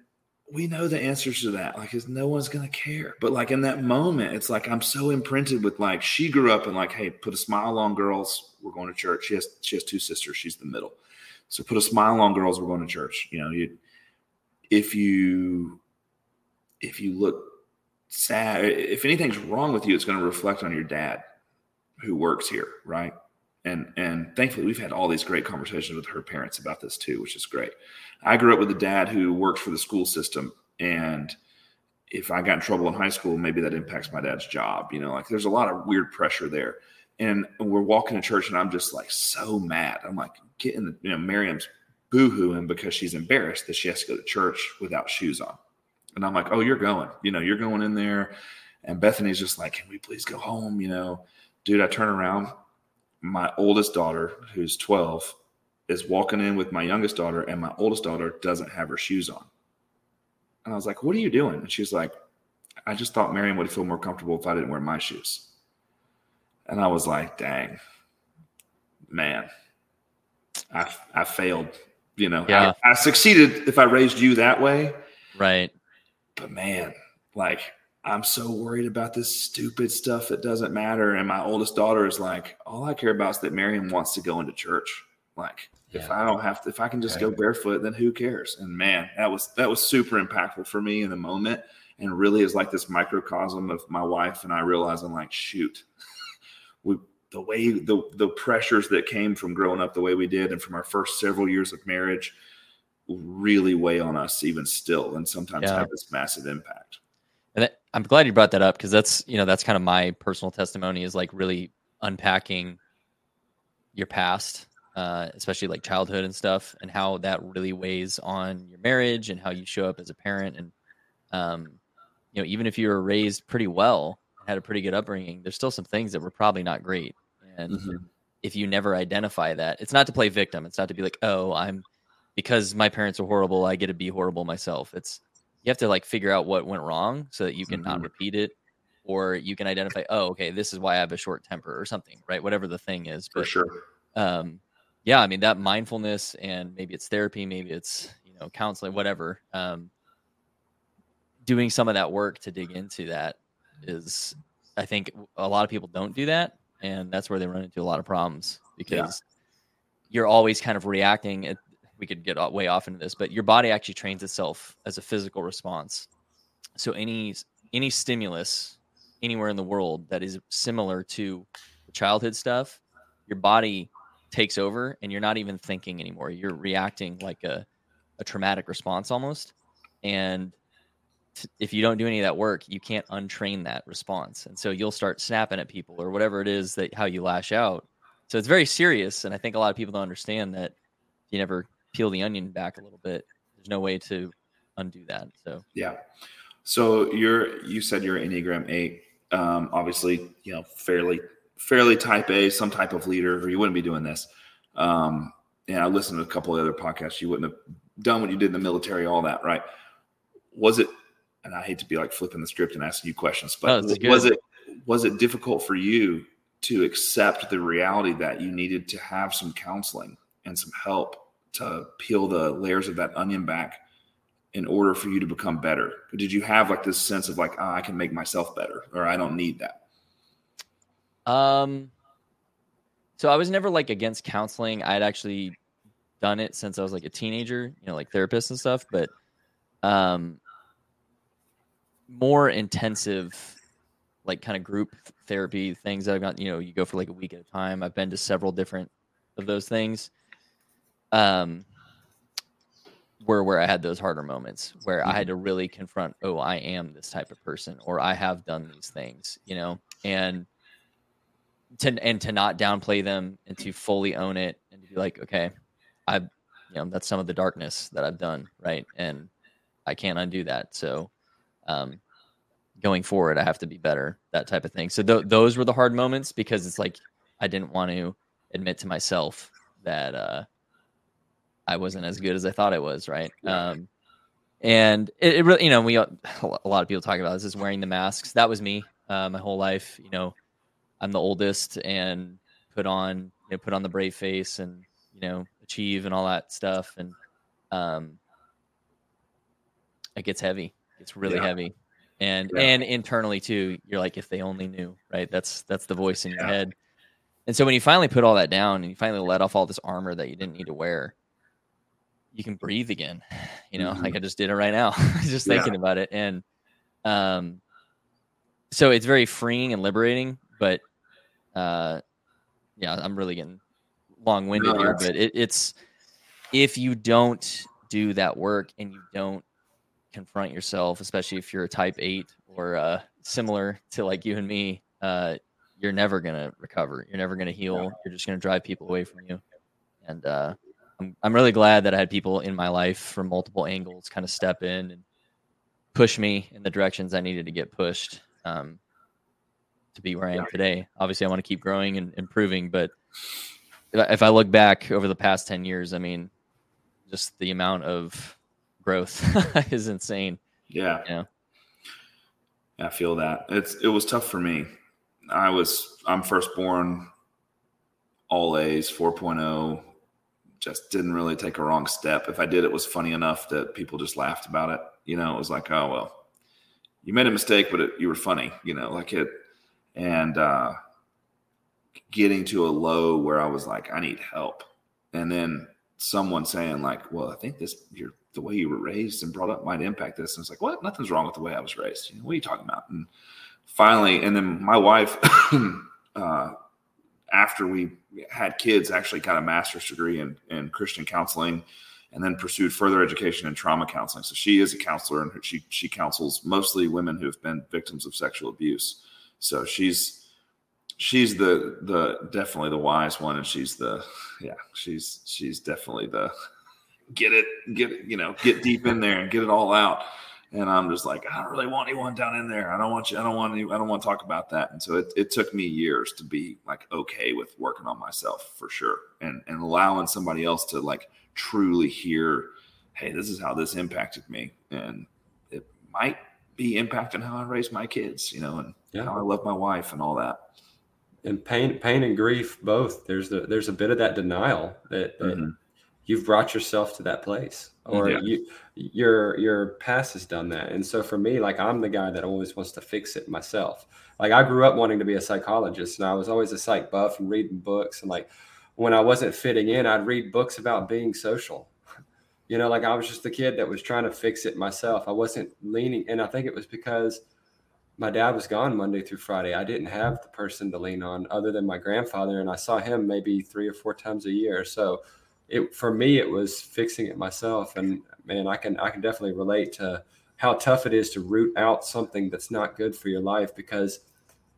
we know the answers to that. Like, is no one's going to care. But like in that moment, it's like I'm so imprinted with like she grew up and like, hey, put a smile on girls. We're going to church. She has she has two sisters. She's the middle. So put a smile on girls. We're going to church. You know, you if you if you look sad, if anything's wrong with you, it's going to reflect on your dad who works here, right? And and thankfully we've had all these great conversations with her parents about this too, which is great. I grew up with a dad who worked for the school system and if I got in trouble in high school, maybe that impacts my dad's job. You know, like there's a lot of weird pressure there. And we're walking to church and I'm just like so mad. I'm like getting the, you know, Miriam's boohooing because she's embarrassed that she has to go to church without shoes on. And I'm like, oh, you're going, you know, you're going in there. And Bethany's just like, can we please go home? You know, dude, I turn around. My oldest daughter, who's 12, is walking in with my youngest daughter, and my oldest daughter doesn't have her shoes on. And I was like, what are you doing? And she's like, I just thought Miriam would feel more comfortable if I didn't wear my shoes. And I was like, dang, man, I, I failed. You know,
yeah.
I, I succeeded if I raised you that way.
Right.
But man, like I'm so worried about this stupid stuff that doesn't matter. And my oldest daughter is like, all I care about is that Miriam wants to go into church. Like, yeah. if I don't have to, if I can just go barefoot, then who cares? And man, that was that was super impactful for me in the moment, and really is like this microcosm of my wife and I realizing, like, shoot, we the way the the pressures that came from growing up the way we did, and from our first several years of marriage, really weigh on us even still, and sometimes yeah. have this massive impact.
I'm glad you brought that up because that's you know that's kind of my personal testimony is like really unpacking your past, uh, especially like childhood and stuff, and how that really weighs on your marriage and how you show up as a parent. And um, you know, even if you were raised pretty well, had a pretty good upbringing, there's still some things that were probably not great. And mm-hmm. if you never identify that, it's not to play victim. It's not to be like, oh, I'm because my parents are horrible, I get to be horrible myself. It's you have to like figure out what went wrong so that you can mm-hmm. not repeat it or you can identify oh okay this is why i have a short temper or something right whatever the thing is
but, for sure
um yeah i mean that mindfulness and maybe it's therapy maybe it's you know counseling whatever um doing some of that work to dig into that is i think a lot of people don't do that and that's where they run into a lot of problems because yeah. you're always kind of reacting we could get way off into this, but your body actually trains itself as a physical response. So any any stimulus anywhere in the world that is similar to childhood stuff, your body takes over and you're not even thinking anymore. You're reacting like a, a traumatic response almost. And t- if you don't do any of that work, you can't untrain that response. And so you'll start snapping at people or whatever it is that how you lash out. So it's very serious. And I think a lot of people don't understand that you never peel the onion back a little bit, there's no way to undo that. So
yeah. So you're you said you're Enneagram eight. Um, obviously, you know, fairly fairly type A, some type of leader, or you wouldn't be doing this. Um, and I listened to a couple of other podcasts. You wouldn't have done what you did in the military, all that, right? Was it? And I hate to be like flipping the script and asking you questions, but oh, was it was it difficult for you to accept the reality that you needed to have some counseling and some help to peel the layers of that onion back in order for you to become better? Did you have like this sense of like, oh, I can make myself better or I don't need that?
Um, so I was never like against counseling. I'd actually done it since I was like a teenager, you know, like therapists and stuff, but um, more intensive, like kind of group therapy things that I've got, you know, you go for like a week at a time. I've been to several different of those things um, were where I had those harder moments where mm-hmm. I had mm-hmm. to really confront, oh, I am this type of person, or I have done these things, you know, and to and to not downplay them and to fully own it and to be like, okay, I, you know, that's some of the darkness that I've done, right? And I can't undo that. So, um, going forward, I have to be better. That type of thing. So th- those were the hard moments because it's like I didn't want to admit to myself that uh, I wasn't as good as I thought I was, right? Um, and it, it, really, you know, we a lot of people talk about this is wearing the masks. That was me uh, my whole life. You know, I'm the oldest and put on, you know, put on the brave face and you know, achieve and all that stuff. And um, it gets heavy. It's really yeah. heavy. And yeah. and internally too, you're like, if they only knew, right? That's that's the voice in yeah. your head. And so when you finally put all that down and you finally let off all this armor that you didn't need to wear, you can breathe again. You know, mm-hmm. like I just did it right now, just thinking about it. And um, so it's very freeing and liberating. But uh, yeah, I'm really getting long winded no, here. But it, it's if you don't do that work and you don't confront yourself, especially if you're a type eight or uh, similar to like you and me, uh, you're never gonna recover. You're never gonna heal. You're just gonna drive people away from you. And uh, I'm I'm really glad that I had people in my life from multiple angles kind of step in and push me in the directions I needed to get pushed um, to be where I am today. Obviously, I want to keep growing and improving, but if I look back over the past ten years, I mean, just the amount of growth is insane.
Yeah. Yeah. I feel that. It's it was tough for me. I was I'm firstborn, all A's, 4.0. Just didn't really take a wrong step. If I did, it was funny enough that people just laughed about it. You know, it was like, oh well, you made a mistake, but it, you were funny. You know, like it, and uh, getting to a low where I was like, I need help, and then someone saying like, well, I think this you're the way you were raised and brought up might impact this. And it's like, what? Nothing's wrong with the way I was raised. You know, what are you talking about? And finally, and then my wife, uh, after we had kids, actually got a master's degree in, in Christian counseling and then pursued further education in trauma counseling. So she is a counselor and she, she counsels mostly women who have been victims of sexual abuse. So she's, she's the, the definitely the wise one. And she's the, yeah, she's, she's definitely the, get it, get it, you know, get deep in there and get it all out. And I'm just like, I don't really want anyone down in there. I don't want you. I don't want any. I don't want to talk about that. And so it, it took me years to be like okay with working on myself for sure, and and allowing somebody else to like truly hear, hey, this is how this impacted me, and it might be impacting how I raise my kids, you know, and yeah. how I love my wife and all that.
And pain, pain and grief both. There's the there's a bit of that denial that, that mm-hmm you've brought yourself to that place or yeah. you your your past has done that. And so for me like i'm the guy that always wants to fix it myself. Like i grew up wanting to be a psychologist and i was always a psych buff and reading books and like when i wasn't fitting in i'd read books about being social. You know like i was just the kid that was trying to fix it myself. I wasn't leaning and i think it was because my dad was gone monday through friday. I didn't have the person to lean on other than my grandfather and i saw him maybe three or four times a year. So it for me it was fixing it myself and man i can i can definitely relate to how tough it is to root out something that's not good for your life because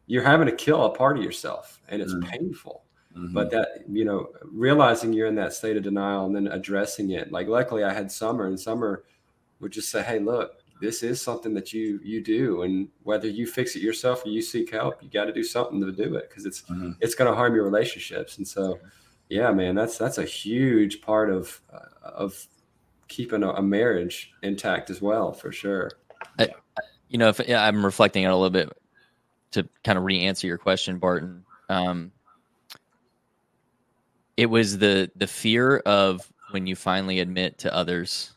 you're having to kill a part of yourself and it's mm-hmm. painful mm-hmm. but that you know realizing you're in that state of denial and then addressing it like luckily i had summer and summer would just say hey look this is something that you you do and whether you fix it yourself or you seek help you got to do something to do it because it's mm-hmm. it's going to harm your relationships and so yeah, man, that's that's a huge part of uh, of keeping a, a, marriage intact as well, for sure.
I, you know, if yeah, I'm reflecting on a little bit to kind of re-answer your question, Barton. Um, it was the the fear of when you finally admit to others,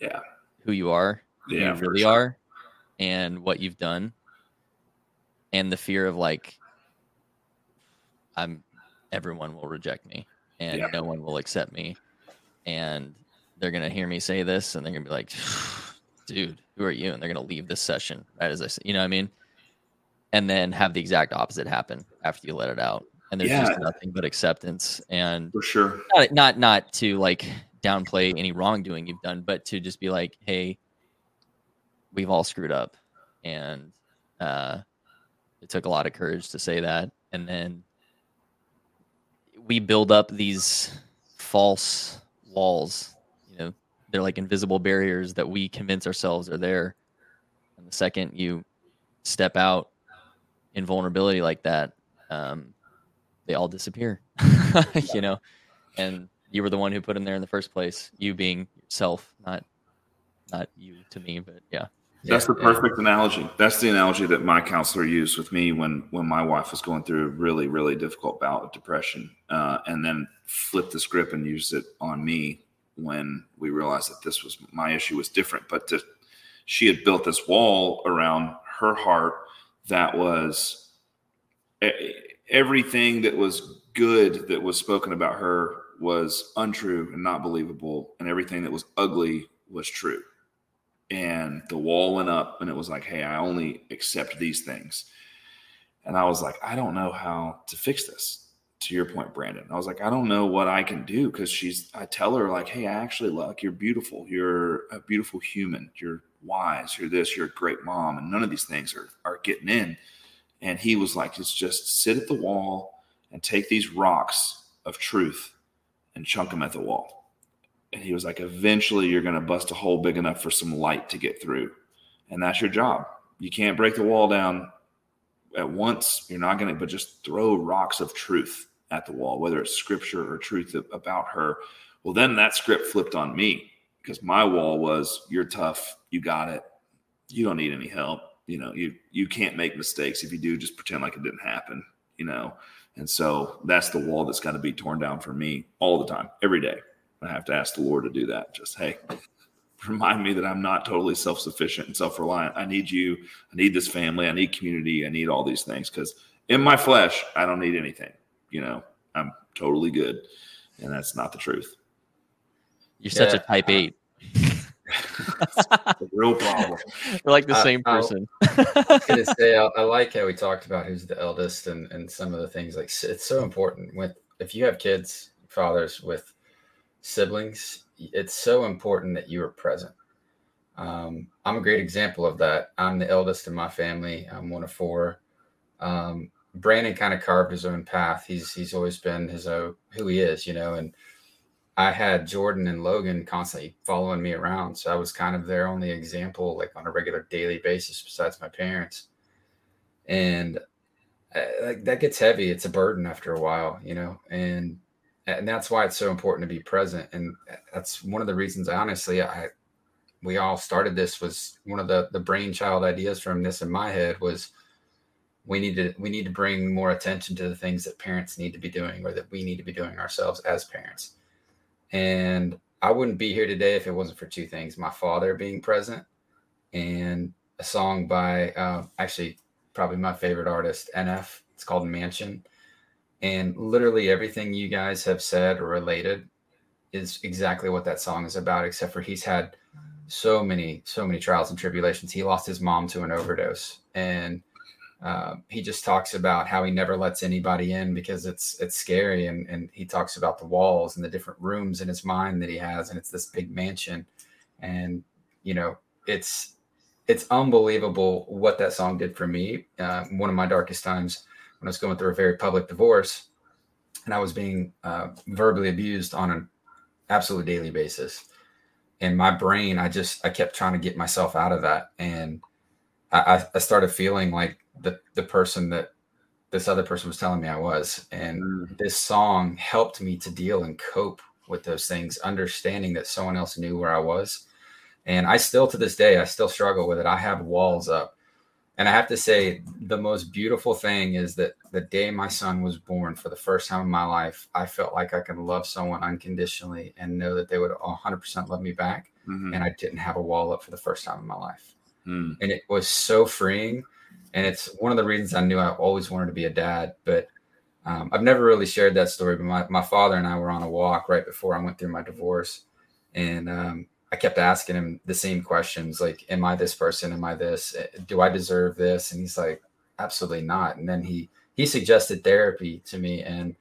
yeah,
who you are, who yeah, you really sure. are, and what you've done, and the fear of like, I'm everyone will reject me and yeah. no one will accept me. And they're going to hear me say this and they're going to be like, dude, who are you? And they're going to leave this session right as I say, you know what I mean? And then have the exact opposite happen after you let it out. And there's yeah. just nothing but acceptance and
for sure.
Not, not, not to like downplay any wrongdoing you've done, but to just be like, Hey, we've all screwed up. And, uh, it took a lot of courage to say that and then we build up these false walls. You know, they're like invisible barriers that we convince ourselves are there. And the second you step out in vulnerability like that, um, they all disappear. you know, and you were the one who put them there in the first place. You being yourself, not not you to me, but yeah.
That's the perfect analogy. That's the analogy that my counselor used with me when when my wife was going through a really really difficult bout of depression, uh, and then flipped the script and used it on me when we realized that this was my issue was different. But to, she had built this wall around her heart that was everything that was good that was spoken about her was untrue and not believable, and everything that was ugly was true and the wall went up and it was like hey i only accept these things. And i was like i don't know how to fix this to your point brandon. I was like i don't know what i can do because she's i tell her like hey i actually like you're beautiful. You're a beautiful human. You're wise. You're this. You're a great mom. And none of these things are are getting in. And he was like it's just sit at the wall and take these rocks of truth and chunk them at the wall and he was like, eventually you're going to bust a hole big enough for some light to get through. And that's your job. You can't break the wall down at once. You're not going to, but just throw rocks of truth at the wall, whether it's scripture or truth about her. Well, then that script flipped on me because my wall was, you're tough. You got it. You don't need any help. You know, you, you can't make mistakes. If you do, just pretend like it didn't happen, you know? And so that's the wall that's got to be torn down for me all the time, every day. I have to ask the Lord to do that. Just, hey, remind me that I'm not totally self sufficient and self reliant. I need you. I need this family. I need community. I need all these things because in my flesh, I don't need anything. You know, I'm totally good. And that's not the truth.
You're yeah. such a type eight.
real problem.
We're like the uh, same person.
I was gonna say I, I, like how we talked about who's the eldest and and some of the things like it's so important with if you have kids, fathers with siblings, it's so important that you are present. Um, I'm a great example of that. I'm the eldest in my family. I'm one of four. Um, Brandon kind of carved his own path. He's he's always been his own who he is, you know. And I had Jordan and Logan constantly following me around, so I was kind of their only example, like on a regular daily basis, besides my parents. And uh, like that gets heavy. It's a burden after a while, you know. And and that's why it's so important to be present and that's one of the reasons honestly i we all started this was one of the the brainchild ideas from this in my head was we need to we need to bring more attention to the things that parents need to be doing or that we need to be doing ourselves as parents. And i wouldn't be here today if it wasn't for two things my father being present and a song by uh, actually probably my favorite artist nf it's called mansion and literally everything you guys have said or related is exactly what that song is about, except for he's had so many, so many trials and tribulations. He lost his mom to an overdose. And uh, he just talks about how he never lets anybody in because it's it's scary and and he talks about the walls and the different rooms in his mind that he has and it's this big mansion and you know it's it's unbelievable what that song did for me uh, one of my darkest times when I was going through a very public divorce and I was being uh, verbally abused on an absolute daily basis. And my brain, I just, I kept trying to get myself out of that. And I, I started feeling like the, the person that this other person was telling me I was. And mm. this song helped me to deal and cope with those things, understanding that someone else knew where I was. And I still, to this day, I still struggle with it. I have walls up and I have to say, the most beautiful thing is that the day my son was born, for the first time in my life, I felt like I could love someone unconditionally and know that they would 100% love me back. Mm-hmm. And I didn't have a wall up for the first time in my life. Mm. And it was so freeing. And it's one of the reasons I knew I always wanted to be a dad. But um, I've never really shared that story. But my, my father and I were on a walk right before I went through my divorce. And um, I kept asking him the same questions like, Am I this person? Am I this? Eh, do I deserve this? And he's like, Absolutely not. And then he he suggested therapy to me and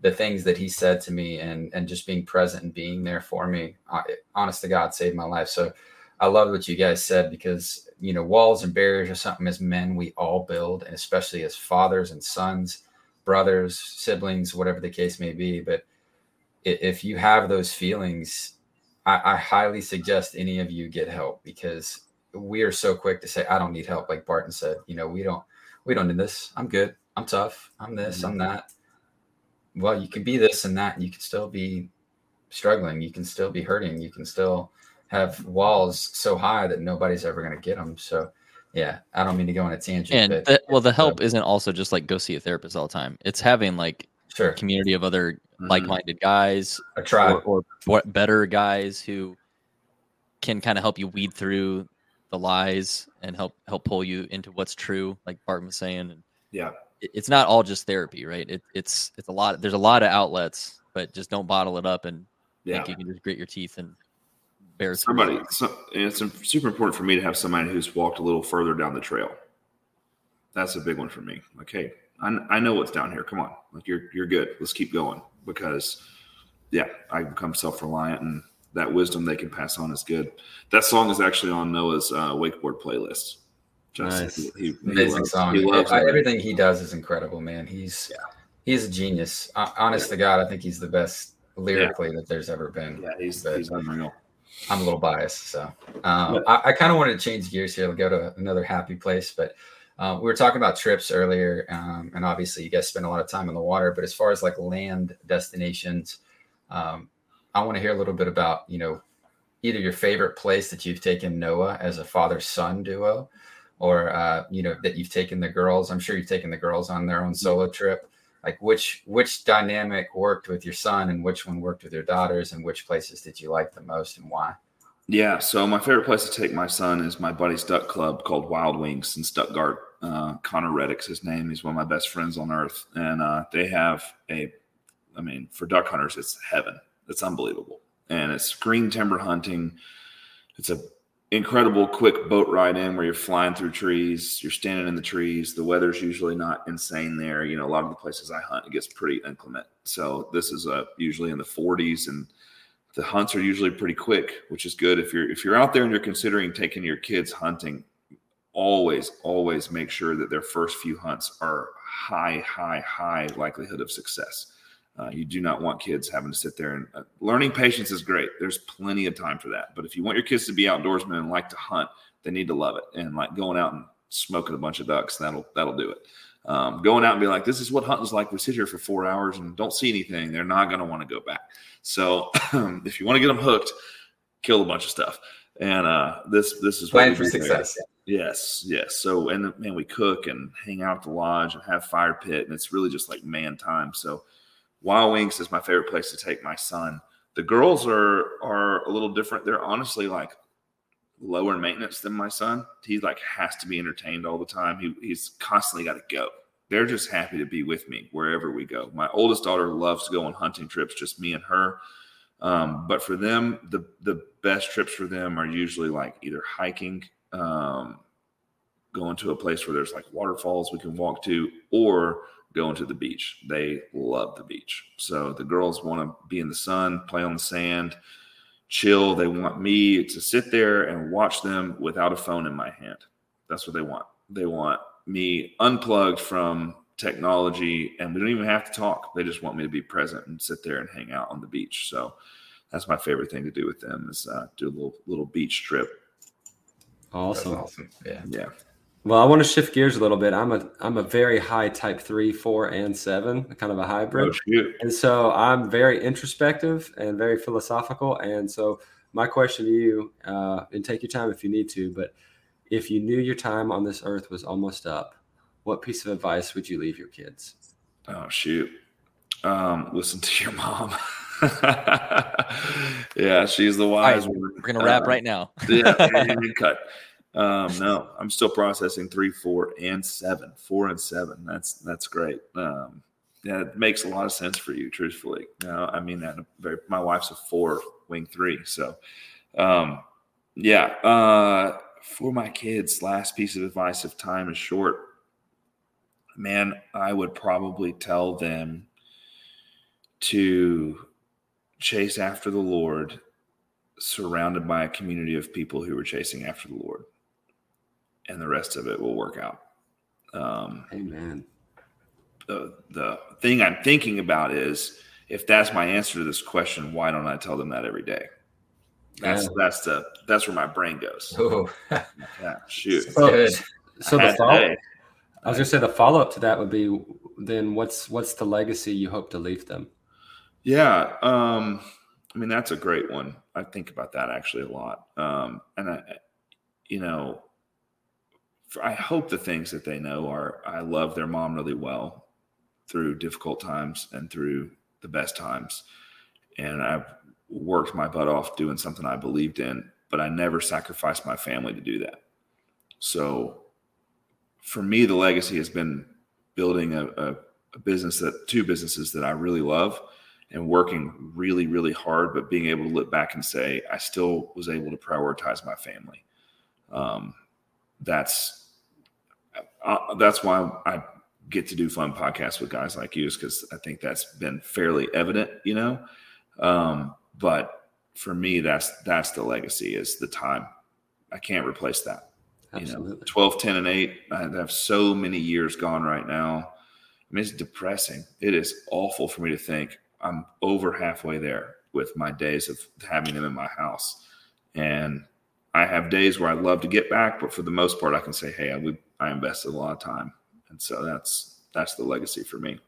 the things that he said to me and and just being present and being there for me I, honest to god saved my life so i love what you guys said because you know walls and barriers are something as men we all build and especially as fathers and sons brothers, siblings, whatever the case may be. But if you have those feelings, I, I highly suggest any of you get help because we are so quick to say, I don't need help. Like Barton said, you know, we don't, we don't need this. I'm good. I'm tough. I'm this, I'm mm-hmm. that. Well, you can be this and that. And you can still be struggling. You can still be hurting. You can still have walls so high that nobody's ever going to get them. So, yeah, I don't mean to go on a tangent.
And but, the, well, the help isn't also just like go see a therapist all the time. It's having like sure. a community of other mm-hmm. like-minded guys,
a tribe,
or, or better guys who can kind of help you weed through the lies and help help pull you into what's true, like Bart was saying. And
yeah,
it, it's not all just therapy, right? It, it's it's a lot. There's a lot of outlets, but just don't bottle it up and yeah. think you can just grit your teeth and bear.
Somebody, so, it's super important for me to have somebody who's walked a little further down the trail. That's a big one for me. Okay, I, I know what's down here. Come on, like you're you're good. Let's keep going because yeah, I become self reliant and that wisdom they can pass on is good. That song is actually on Noah's uh, wakeboard playlist.
Just, nice. He, he, Amazing loves, song. He loves I, everything he does is incredible, man. He's yeah. he's a genius. Uh, honest yeah. to God, I think he's the best lyrically yeah. that there's ever been.
Yeah, he's, but he's unreal.
I'm a little biased, so um, I, I kind of wanted to change gears here. go to another happy place, but uh, we were talking about trips earlier, um, and obviously you guys spend a lot of time on the water. But as far as like land destinations, um, I want to hear a little bit about, you know, either your favorite place that you've taken Noah as a father son duo, or, uh, you know, that you've taken the girls. I'm sure you've taken the girls on their own solo trip. Like which which dynamic worked with your son and which one worked with your daughters and which places did you like the most and why?
Yeah, so my favorite place to take my son is my buddy's duck club called Wild Wings in Stuttgart. Uh, Connor Reddick's his name. He's one of my best friends on earth, and uh, they have a, I mean, for duck hunters, it's heaven. It's unbelievable. And it's green timber hunting. It's a incredible quick boat ride in where you're flying through trees, you're standing in the trees. The weather's usually not insane there. You know, a lot of the places I hunt, it gets pretty inclement. So this is uh, usually in the 40s and the hunts are usually pretty quick, which is good. If you're if you're out there and you're considering taking your kids hunting, always always make sure that their first few hunts are high high high likelihood of success uh, you do not want kids having to sit there and uh, learning patience is great. There's plenty of time for that. But if you want your kids to be outdoorsmen and like to hunt, they need to love it and like going out and smoking a bunch of ducks. That'll that'll do it. Um, going out and be like, this is what hunting's like. We sit here for four hours and don't see anything. They're not going to want to go back. So if you want to get them hooked, kill a bunch of stuff. And uh, this this is
plan for success.
Yes, yes. So and man, we cook and hang out at the lodge and have fire pit, and it's really just like man time. So Wild Wings is my favorite place to take my son. The girls are are a little different. They're honestly like lower maintenance than my son. He like has to be entertained all the time. He, he's constantly got to go. They're just happy to be with me wherever we go. My oldest daughter loves to go on hunting trips, just me and her. Um, but for them, the the best trips for them are usually like either hiking, um, going to a place where there's like waterfalls we can walk to, or going to the beach. They love the beach. So the girls want to be in the sun, play on the sand, chill. They want me to sit there and watch them without a phone in my hand. That's what they want. They want me unplugged from technology and we don't even have to talk. They just want me to be present and sit there and hang out on the beach. So that's my favorite thing to do with them is uh, do a little little beach trip.
Awesome.
awesome. Yeah.
Yeah.
Well, I want to shift gears a little bit. I'm a I'm a very high type three, four, and seven, kind of a hybrid. Oh, and so I'm very introspective and very philosophical. And so my question to you, uh, and take your time if you need to, but if you knew your time on this earth was almost up, what piece of advice would you leave your kids?
Oh shoot. Um, listen to your mom. yeah, she's the wise
right, one. We're gonna wrap uh, right now.
yeah, cut. Um, no, I'm still processing three, four, and seven. Four and seven. That's that's great. Um, yeah, it makes a lot of sense for you, truthfully. You know, I mean that very. My wife's a four, wing three. So, um, yeah. Uh, for my kids, last piece of advice: if time is short, man, I would probably tell them to chase after the Lord, surrounded by a community of people who are chasing after the Lord and the rest of it will work out. Um,
Amen.
the the thing I'm thinking about is if that's my answer to this question, why don't I tell them that every day? That's
Yeah.
that's the that's where my brain goes.
Ooh,
Yeah, shoot.
So-
good.
So the follow,
today.
I was gonna say the follow up to that would be then what's what's the legacy you hope to leave them?
Yeah, um, I mean that's a great one. I think about that actually a lot, um, and I, you know, I hope the things that they know are I love their mom really well through difficult times and through the best times, and I've worked my butt off doing something I believed in, but I never sacrificed my family to do that. So, for me, the legacy has been building a, a, a business that two businesses that I really love and working really, really hard, but being able to look back and say, I still was able to prioritize my family. Um, that's uh, that's why I get to do fun podcasts with guys like you, is because I think that's been fairly evident, you know. Um, but for me, that's that's the legacy is the time. I can't replace that you know,
Absolutely.
12, 10, and 8. I have so many years gone right now. I mean, it's depressing. It is awful for me to think I'm over halfway there with my days of having them in my house. And I have days where I'd love to get back, but for the most part, I can say, hey, I, I invested a lot of time. And so that's that's the legacy for me.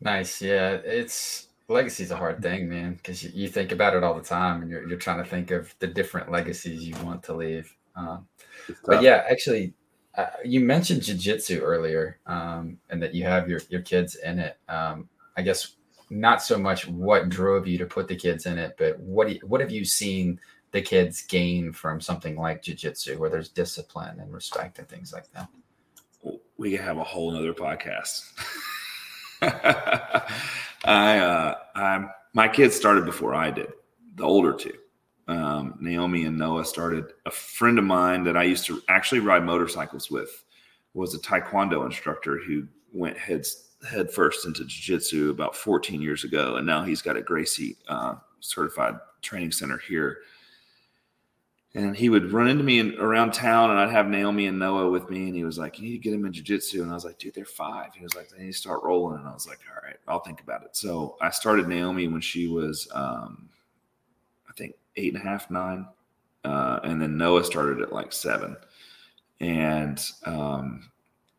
Nice. Yeah, it's legacy's a hard thing, man, because you, you think about it all the time, and you're you're trying to think of the different legacies you want to leave. Um, but yeah, actually, uh, you mentioned jujitsu earlier, um, and that you have your your kids in it. Um, I guess not so much what drove you to put the kids in it, but what you, what have you seen the kids gain from something like jujitsu, where there's discipline and respect and things like that?
we could have a whole nother podcast. I, uh, I'm, my kids started before I did, the older two. Um, Naomi and Noah started. A friend of mine that I used to actually ride motorcycles with was a Taekwondo instructor who went heads head first into jiu-jitsu about 14 years ago, and now he's got a Gracie uh, certified training center here and he would run into me in, around town and I'd have Naomi and Noah with me and he was like, you need to get them in jujitsu. And I was like, dude, they're five. He was like, they need to start rolling. And I was like, all right, I'll think about it. So I started Naomi when she was, um, eight and a half, nine. Uh, and then Noah started at like seven. And, um,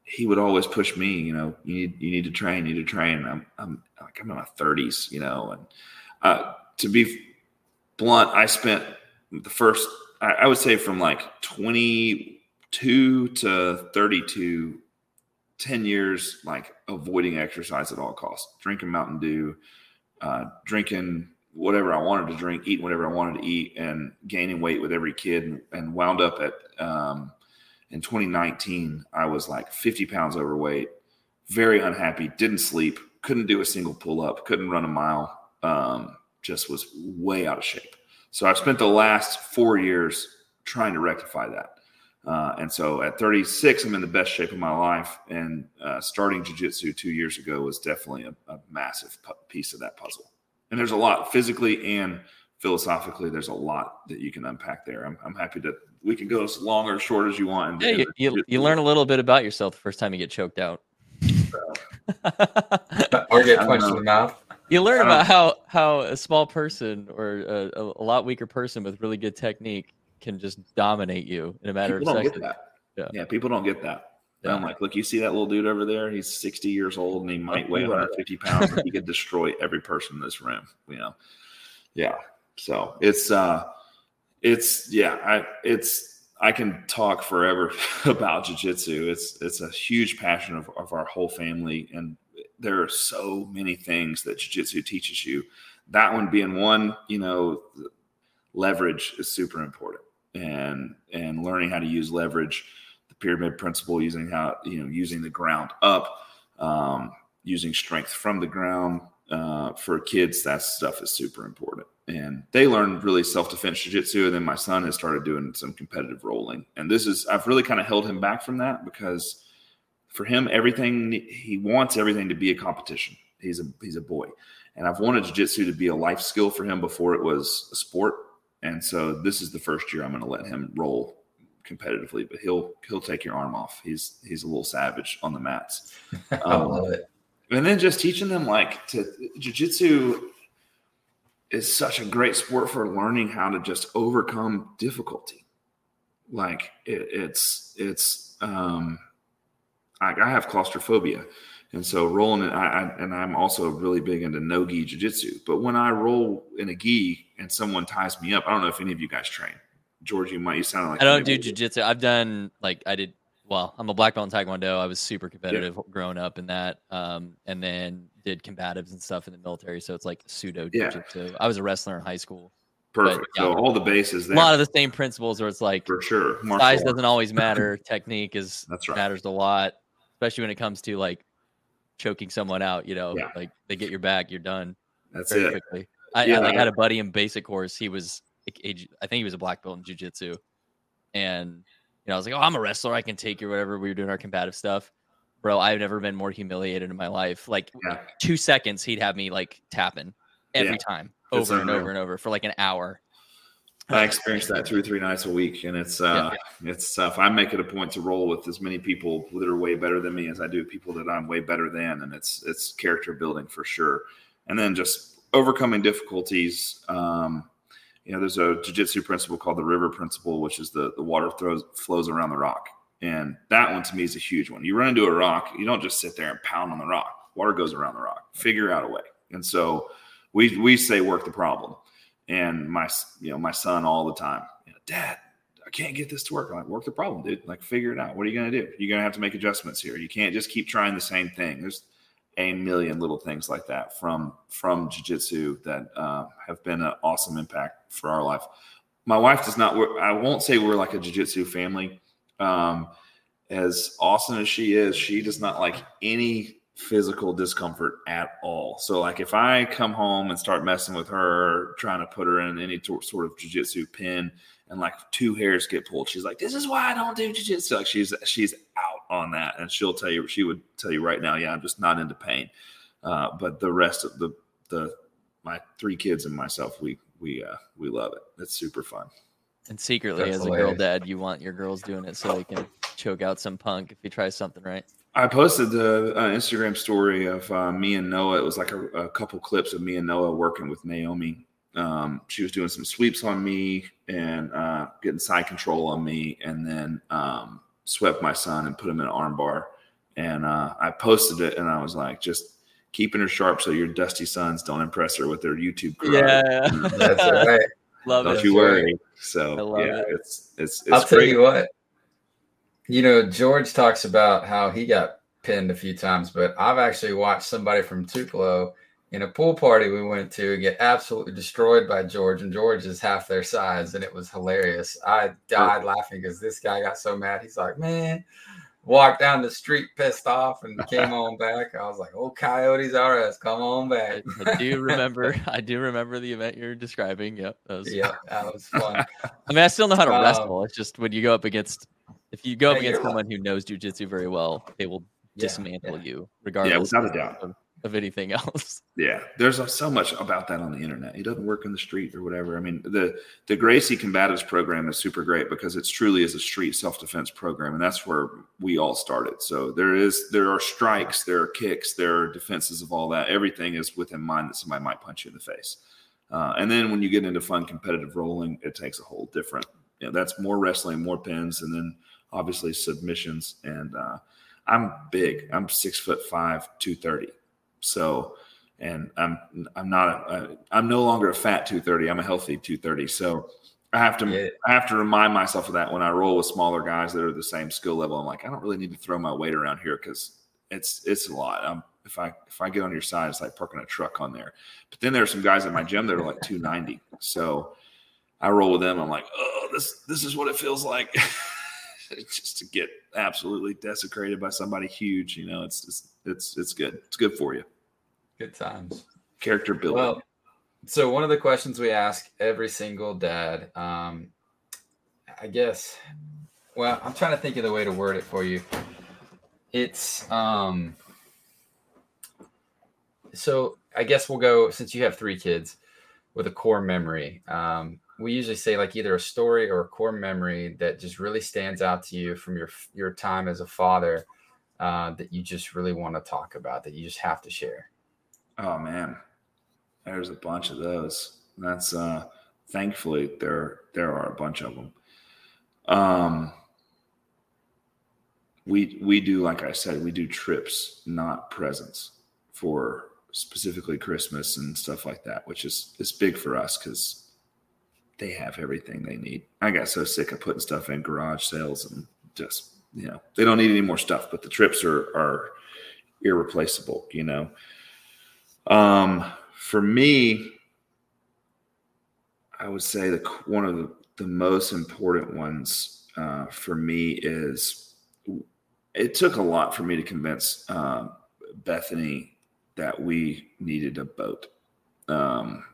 he would always push me, you know, you need, you need to train, you need to train. I'm, I'm like, I'm in my thirties, you know, and, uh, to be blunt, I spent the first I, I would say from like 22 to 32, 10 years, like avoiding exercise at all costs, drinking Mountain Dew, uh, drinking whatever I wanted to drink, eating whatever I wanted to eat, and gaining weight with every kid, and, and wound up at um, in 2019, I was like 50 pounds overweight, very unhappy, didn't sleep, couldn't do a single pull up, couldn't run a mile, um, just was way out of shape. So I've spent the last four years trying to rectify that. Uh, and so at 36, I'm in the best shape of my life. And uh, starting jujitsu two years ago was definitely a, a massive pu- piece of that puzzle. And there's a lot physically and philosophically. There's a lot that you can unpack there. I'm, I'm happy to. We can go as long or short as you want.
Yeah, you, you, you learn a little bit about yourself the first time you get choked out.
Or get punched in the mouth.
you learn about how how a small person or a, a, a lot weaker person with really good technique can just dominate you in a matter
people
of
don't
seconds.
get that.
Yeah.
Yeah. people don't get that. And I'm like, look, you see that little dude over there? He's 60 years old and he might weigh 150 pounds he could destroy every person in this room, you know? Yeah. So it's, uh, it's, yeah, I, it's, I can talk forever about jujitsu. It's, it's a huge passion of, of our whole family. And there are so many things that jujitsu teaches you. That one being one, you know, leverage is super important and and learning how to use leverage the pyramid principle using how you know using the ground up um, using strength from the ground uh, for kids that stuff is super important. And they learn really self-defense jiu-jitsu and then my son has started doing some competitive rolling. And this is i've really kind of held him back from that because for him everything he wants everything to be a competition. He's a he's a boy. And i've wanted jiu-jitsu to be a life skill for him before it was a sport. And so this is the first year I'm going to let him roll competitively, but he'll he'll take your arm off. He's he's a little savage on the mats.
I
Um,
love it.
and then just teaching them like to jujitsu is such a great sport for learning how to just overcome difficulty. Like it, it's it's um, I, I have claustrophobia, and so rolling it, I, I and I'm also really big into no gi jujitsu. But when I roll in a gi and someone ties me up, I don't know if any of you guys train. George, you might you sound like
I don't do jujitsu. I've done like I did. Well, I'm a black belt in Taekwondo. I was super competitive growing up in that, um, and then did combatives and stuff in the military. So it's like pseudo
Yeah.
jujitsu. I was a wrestler in high school.
perfect.
yeah.
So all the bases
A lot of the same principles, where it's like
for sure. Martial
size
arts.
doesn't always matter. Technique is
That's right.
matters a lot, especially when it comes to like choking someone out. You know,
Yeah.
like they get your back, you're done
That's it.
quickly. I,
Yeah.
I like had a buddy in basic course. He was, a- I think he was a black belt in jujitsu, and you know, I was like, oh, I'm a wrestler. I can take you, whatever. We were doing our combative stuff, bro. I've never been more humiliated in my life. Like
Yeah.
two seconds, he'd have me like tapping every
Yeah.
time, over and over and over for like an hour.
I experience that two or three nights a week, and it's uh, it's tough. I make it a point to roll with as many people that are way better than me as I do people that I'm way better than, and it's it's character building for sure. And then just overcoming difficulties. Um, you know, there's a jujitsu principle called the river principle, which is the the water throws flows around the rock, and that one to me is a huge one. You run into a rock, you don't just sit there and pound on the rock. Water goes around the rock. Figure out a way. And so we we say work the problem and my you know my son all the time you know, dad i can't get this to work i'm like work the problem dude like figure it out what are you to do you're to have to make adjustments here you can't just keep trying the same thing there's a million little things like that from from jiu-jitsu that uh, have been an awesome impact for our life my wife does not i won't say we're like a jiu-jitsu family um, as awesome as she is she does not like any physical discomfort at all. So like if I come home and start messing with her, trying to put her in any tor- sort of jujitsu pin, and like two hairs get pulled, she's like, "This is why I don't do jujitsu." Like she's she's out on that, and she'll tell you she would tell you right now, "Yeah, I'm just not into pain." Uh, but the rest of the the my three kids and myself, we we uh, we love it. It's super fun.
And secretly,
That's
as a girl dad, you want your girls doing it so they can choke out some punk if he tries something right.
I posted the uh, Instagram story of uh, me and Noah. It was like a, a couple clips of me and Noah working with Naomi. Um, she was doing some sweeps on me and uh, getting side control on me, and then um, swept my son and put him in an armbar. And uh, I posted it, and I was like, just keeping her sharp so your dusty sons don't impress her with their YouTube. karate.
Yeah, that's right.
love
don't
it.
you
right.
worry.
I
So
love
yeah,
it.
it's it's it's
I'll tell you what. You know, George talks about how he got pinned a few times, but I've actually watched somebody from Tupelo in a pool party we went to get absolutely destroyed by George, and George is half their size, and it was hilarious. I died laughing because this guy got so mad. He's like, "Man," walked down the street pissed off and came on back. I was like, "Oh, Coyotes are Us, come on back."
I, I do remember. I do remember the event you're describing. Yep. That was,
yeah, that was fun.
I mean, I still know how to
Um,
wrestle. It's just when you go up against, if you go up against
you're
someone who knows jujitsu very well, they will
Yeah,
dismantle
yeah.
you,
Yeah,
regardless
without a doubt.
of, of anything else.
Yeah, there's so much about that on the internet. He doesn't work in the street or whatever. I mean, the the Gracie Combatives program is super great because it's truly is a street self defense program, and that's where we all started. So there is there are strikes, there are kicks, there are defenses of all that. Everything is within mind that somebody might punch you in the face. Uh, and then when you get into fun competitive rolling, it takes a whole different. You know, that's more wrestling, more pins, and then obviously submissions. And uh, I'm big. I'm six foot five, two thirty. So and I'm I'm not a, I'm no longer a fat 230. I'm a healthy 230. So I have to
Yeah.
I have to remind myself of that when I roll with smaller guys that are the same skill level. I'm like I don't really need to throw my weight around here because it's it's a lot. I'm, if I if I get on your side, it's like parking a truck on there. But then there are some guys at my gym that are like 290. So I roll with them. I'm like, oh, this this is what it feels like. just to get absolutely desecrated by somebody huge, you know, it's just, it's it's good. It's good for you
Good times.
character building.
Well, so one of the questions we ask every single dad, um, I guess, well, I'm trying to think of the way to word it for you. It's, um, so I guess we'll go since you have three kids. with a core memory. Um, we usually say like either a story or a core memory that just really stands out to you from your your time as a father uh, that you just really want to talk about that you just have to share.
Oh man, there's a bunch of those. That's uh, thankfully there there are a bunch of them. Um, we we do like I said, we do trips, not presents for specifically Christmas and stuff like that, which is is big for us because they have everything they need. I got so sick of putting stuff in garage sales and just you know they don't need any more stuff, but the trips are are irreplaceable. You know, um, for me, I would say that one of the, the most important ones uh, for me is it took a lot for me to convince um, Bethany that we needed a boat. Um,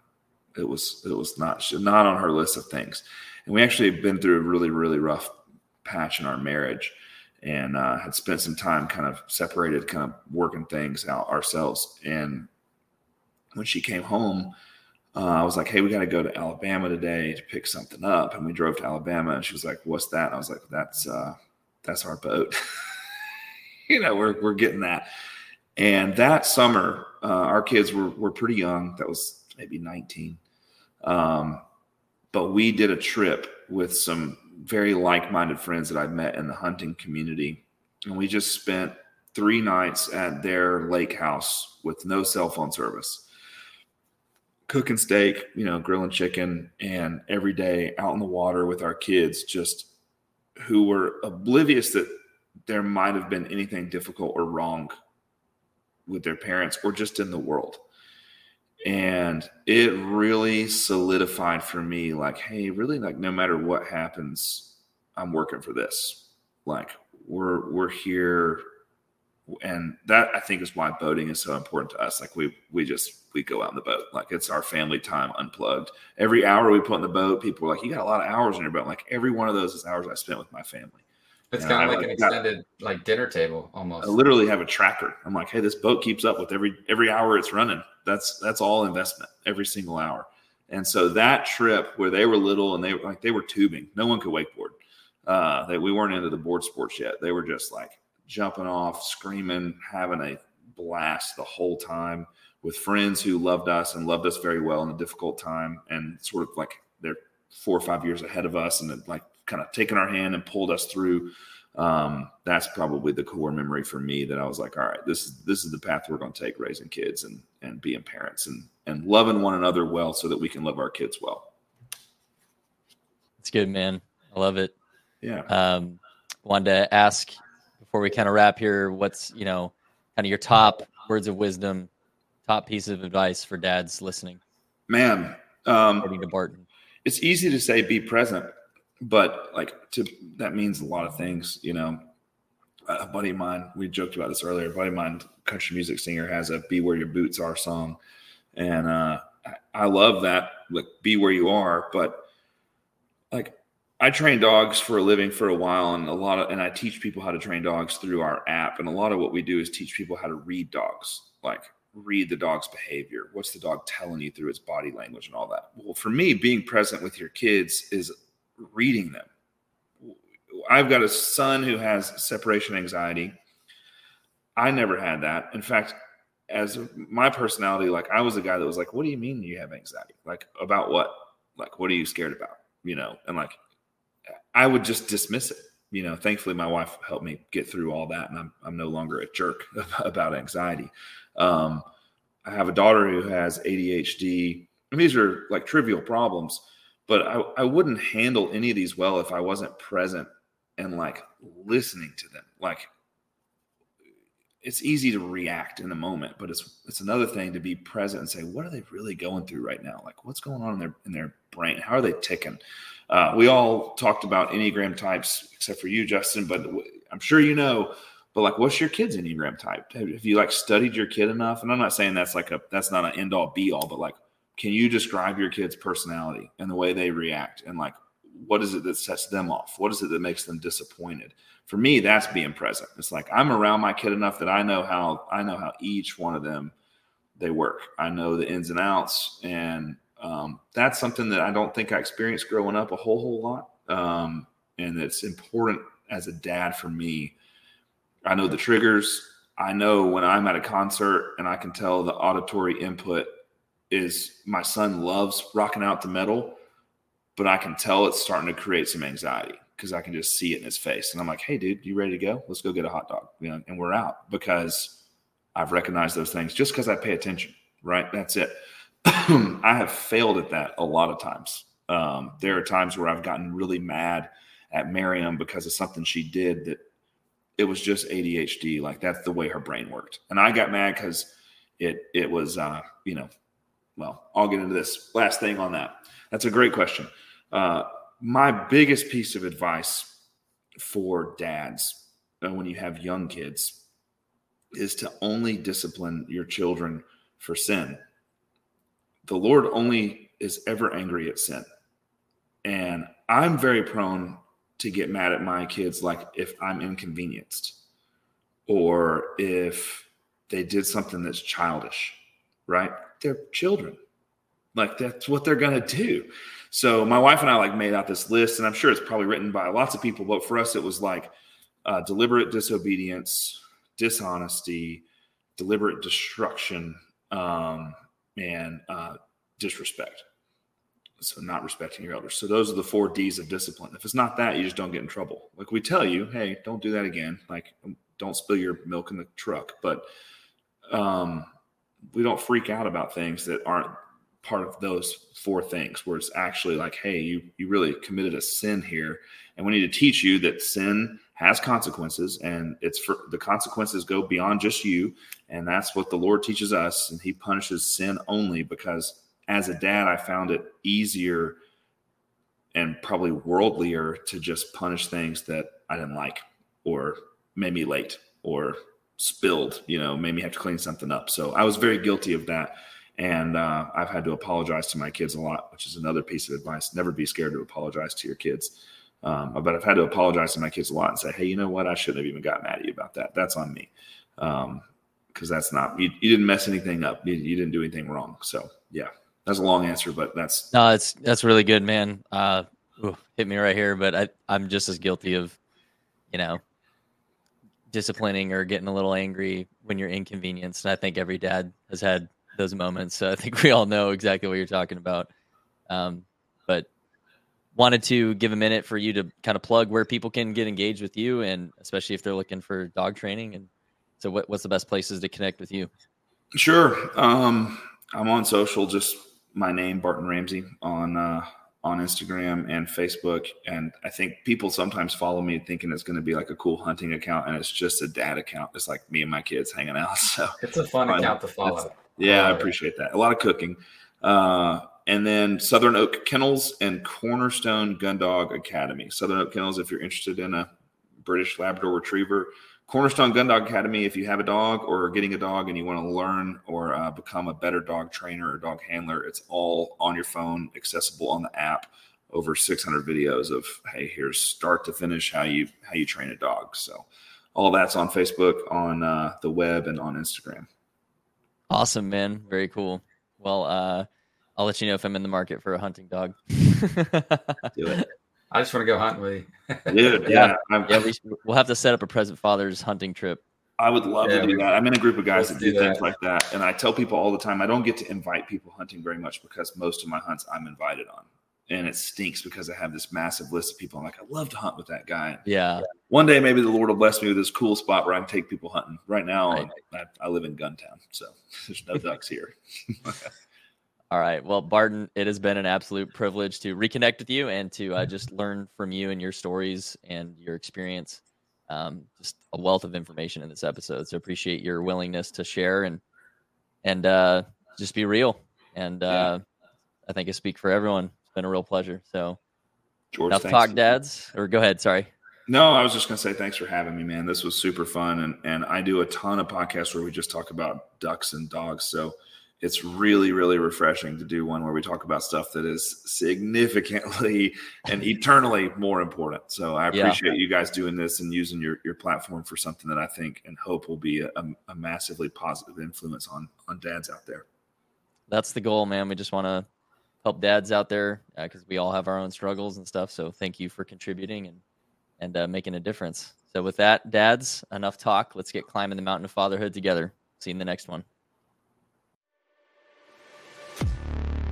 it was it was not not on her list of things, and we actually had been through a really really rough patch in our marriage, and uh, had spent some time kind of separated, kind of working things out ourselves. And when she came home, uh, I was like, "Hey, we got to go to Alabama today to pick something up," and we drove to Alabama, and she was like, "What's that?" And I was like, "That's uh, that's our boat." you know, we're we're getting that. And that summer, uh, our kids were were pretty young. That was maybe 19. Um, but we did a trip with some very like-minded friends that I've met in the hunting community, and we just spent three nights at their lake house with no cell phone service cooking steak, you know, grilling chicken, and every day out in the water with our kids, just who were oblivious that there might have been anything difficult or wrong with their parents or just in the world. And it really solidified for me like, hey, really, like, no matter what happens, I'm working for this. Like, we're we're here and that I think is why boating is so important to us. Like we we just we go out in the boat. Like it's our family time unplugged. Every hour we put in the boat, people are like, "You got a lot of hours in your boat." Like every one of those is hours I spent with my family.
It's kind of like, an extended like dinner table almost.
I literally have a tracker. I'm like, hey, this boat keeps up with every every hour it's running. That's that's all investment every single hour. And so that trip where they were little and they were like they were tubing, no one could wakeboard. Uh, they, we weren't into the board sports yet. They were just like jumping off, screaming, having a blast the whole time with friends who loved us and loved us very well in a difficult time, and sort of like they're four or five years ahead of us, and like kind of taken our hand and pulled us through. Um, that's probably the core memory for me that I was like, all right, this is this is the path we're going to take raising kids and and being parents and and loving one another well so that we can love our kids well.
It's good, man. I love it.
Yeah.
Um, wanted to ask before we kind of wrap here, what's you know, kind of your top words of wisdom, top piece of advice for dads listening?
Man, um,
according to Barton,
it's easy to say be present but like to that means a lot of things you know. A buddy of mine we joked about this earlier a buddy of mine country music singer has a be where your boots are song. And uh i love that like be where you are but like i train dogs for a living for a while and a lot of and i teach people how to train dogs through our app and a lot of what we do is teach people how to read dogs like read the dog's behavior what's the dog telling you through its body language and all that well for me being present with your kids is reading them. I've got a son who has separation anxiety. I never had that. In fact, as my personality, like I was a guy that was like, "What do you mean you have anxiety? Like about what? Like what are you scared about? You know?" And like I would just dismiss it. You know, thankfully my wife helped me get through all that, and I'm I'm no longer a jerk about anxiety. Um, I have a daughter who has ADHD. And these are like trivial problems, but I, I wouldn't handle any of these well if I wasn't present and like listening to them. Like it's easy to react in the moment, but it's it's another thing to be present and say, what are they really going through right now? Like what's going on in their in their brain? How are they ticking? Uh, we all talked about Enneagram types, except for you, Justin, but I'm sure you know. But like, what's your kid's Enneagram type? Have you like studied your kid enough? And I'm not saying that's like a that's not an end all be all, but like can you describe your kid's personality and the way they react and like what is it that sets them off? What is it that makes them disappointed? For me that's being present. It's like i'm around my kid enough that i know how i know how each one of them they work. I know the ins and outs and Um, that's something that I don't think I experienced growing up a whole whole lot, um, and it's important as a dad for me. I know the triggers. I know when I'm at a concert and I can tell the auditory input is my son loves rocking out the metal, but I can tell it's starting to create some anxiety because I can just see it in his face. And I'm like, hey, dude, you ready to go? Let's go get a hot dog. You know, and we're out because I've recognized those things just because I pay attention, right? That's it. I have failed at that a lot of times. Um, there are times where I've gotten really mad at Miriam because of something she did that it was just ADHD. Like that's the way her brain worked. And I got mad because it it was uh, you know, well, I'll get into this last thing on that. That's a great question. Uh, my biggest piece of advice for dads uh, when you have young kids is to only discipline your children for sin. The Lord only is ever angry at sin. And I'm very prone to get mad at my kids, like if I'm inconvenienced or if they did something that's childish, right? They're children. Like that's what they're going to do. So my wife and I like made out this list, and I'm sure it's probably written by lots of people, but for us, it was like uh, deliberate disobedience, dishonesty, deliberate destruction, um, and uh, disrespect. So not respecting your elders. So those are the four D's of discipline. If it's not that, you just don't get in trouble. Like we tell you, hey, don't do that again. Like don't spill your milk in the truck. But um, we don't freak out about things that aren't part of those four things where it's actually like hey you you really committed a sin here. And we need to teach you that sin has consequences and it's for the consequences go beyond just you. And that's what the lord teaches us and he punishes sin only because as a dad i found it easier and probably worldlier to just punish things that i didn't like or made me late or spilled you know made me have to clean something up. So i was very guilty of that and uh, I've had to apologize to my kids a lot, which is another piece of advice. Never be scared to apologize to your kids. Um, but I've had to apologize to my kids a lot and say, hey, you know what? I shouldn't have even got mad at you about that. That's on me. Because um, that's not, you, you, didn't mess anything up. You, you, didn't do anything wrong. So, yeah, that's a long answer, but that's.
No, it's, that's really good, man. Uh, ooh, hit me right here. But I, I'm just as guilty of, you know, disciplining or getting a little angry when you're inconvenienced. And I think every dad has had those moments. So I think we all know exactly what you're talking about. Um, but wanted to give a minute for you to kind of plug where people can get engaged with you, and especially if they're looking for dog training. And so, what, what's the best places to connect with you?
Sure. Um, I'm on social, just my name, Barton Ramsey, on uh, on Instagram and Facebook. And I think people sometimes follow me thinking it's going to be like a cool hunting account, and it's just a dad account. It's like me and my kids hanging out. So
it's a fun account to follow.
Yeah, I appreciate that. A lot of cooking. Uh, and then Southern Oak Kennels and Cornerstone Gundog Academy. Southern Oak Kennels, if you're interested in a British Labrador Retriever. Cornerstone Gundog Academy, if you have a dog or getting a dog and you want to learn or uh, become a better dog trainer or dog handler, it's all on your phone, accessible on the app. Over 600 videos of hey, here's start to finish how you how you train a dog. So all that's on Facebook, on uh, the web, and on Instagram.
Awesome, man. Very cool. Well, uh, I'll let you know if I'm in the market for a hunting dog.
Do it. I just want to go hunting with
you. Dude, yeah.
Yeah, yeah we, will have to set up a present father's hunting trip.
I would love yeah, to do that. I'm in a group of guys that do, do things like that. And I tell people all the time, I don't get to invite people hunting very much because most of my hunts I'm invited on and it stinks because I have this massive list of people. I'm like, I love to hunt with that guy.
Yeah.
One day, maybe the Lord will bless me with this cool spot where I can take people hunting. Right now, right. I, I, live in Guntown, so there's no ducks here.
All right. Well, Barton, it has been an absolute privilege to reconnect with you and to uh, just learn from you and your stories and your experience. Um, just a wealth of information in this episode. So appreciate your willingness to share and and uh, just be real. And uh, yeah. I think I speak for everyone been a real pleasure. So, George, enough talk, dads. Or go ahead. Sorry.
No, I was just going to say thanks for having me, man. This was super fun, and and I do a ton of podcasts where we just talk about ducks and dogs. So it's really really refreshing to do one where we talk about stuff that is significantly and eternally more important so i appreciate yeah. you guys doing this and using your, your platform for something that i think and hope will be a, a massively positive influence on on dads out there
that's the goal man we just want to help dads out there because uh, we all have our own struggles and stuff. So thank you for contributing and and uh, making a difference. So with that, dads, enough talk. Let's get climbing the mountain of fatherhood together. See you in the next one.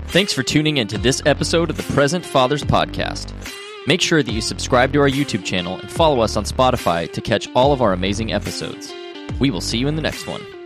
Thanks for tuning in to this episode of the Present Fathers Podcast. Make sure that you subscribe to our YouTube channel and follow us on Spotify to catch all of our amazing episodes. We will see you in the next one.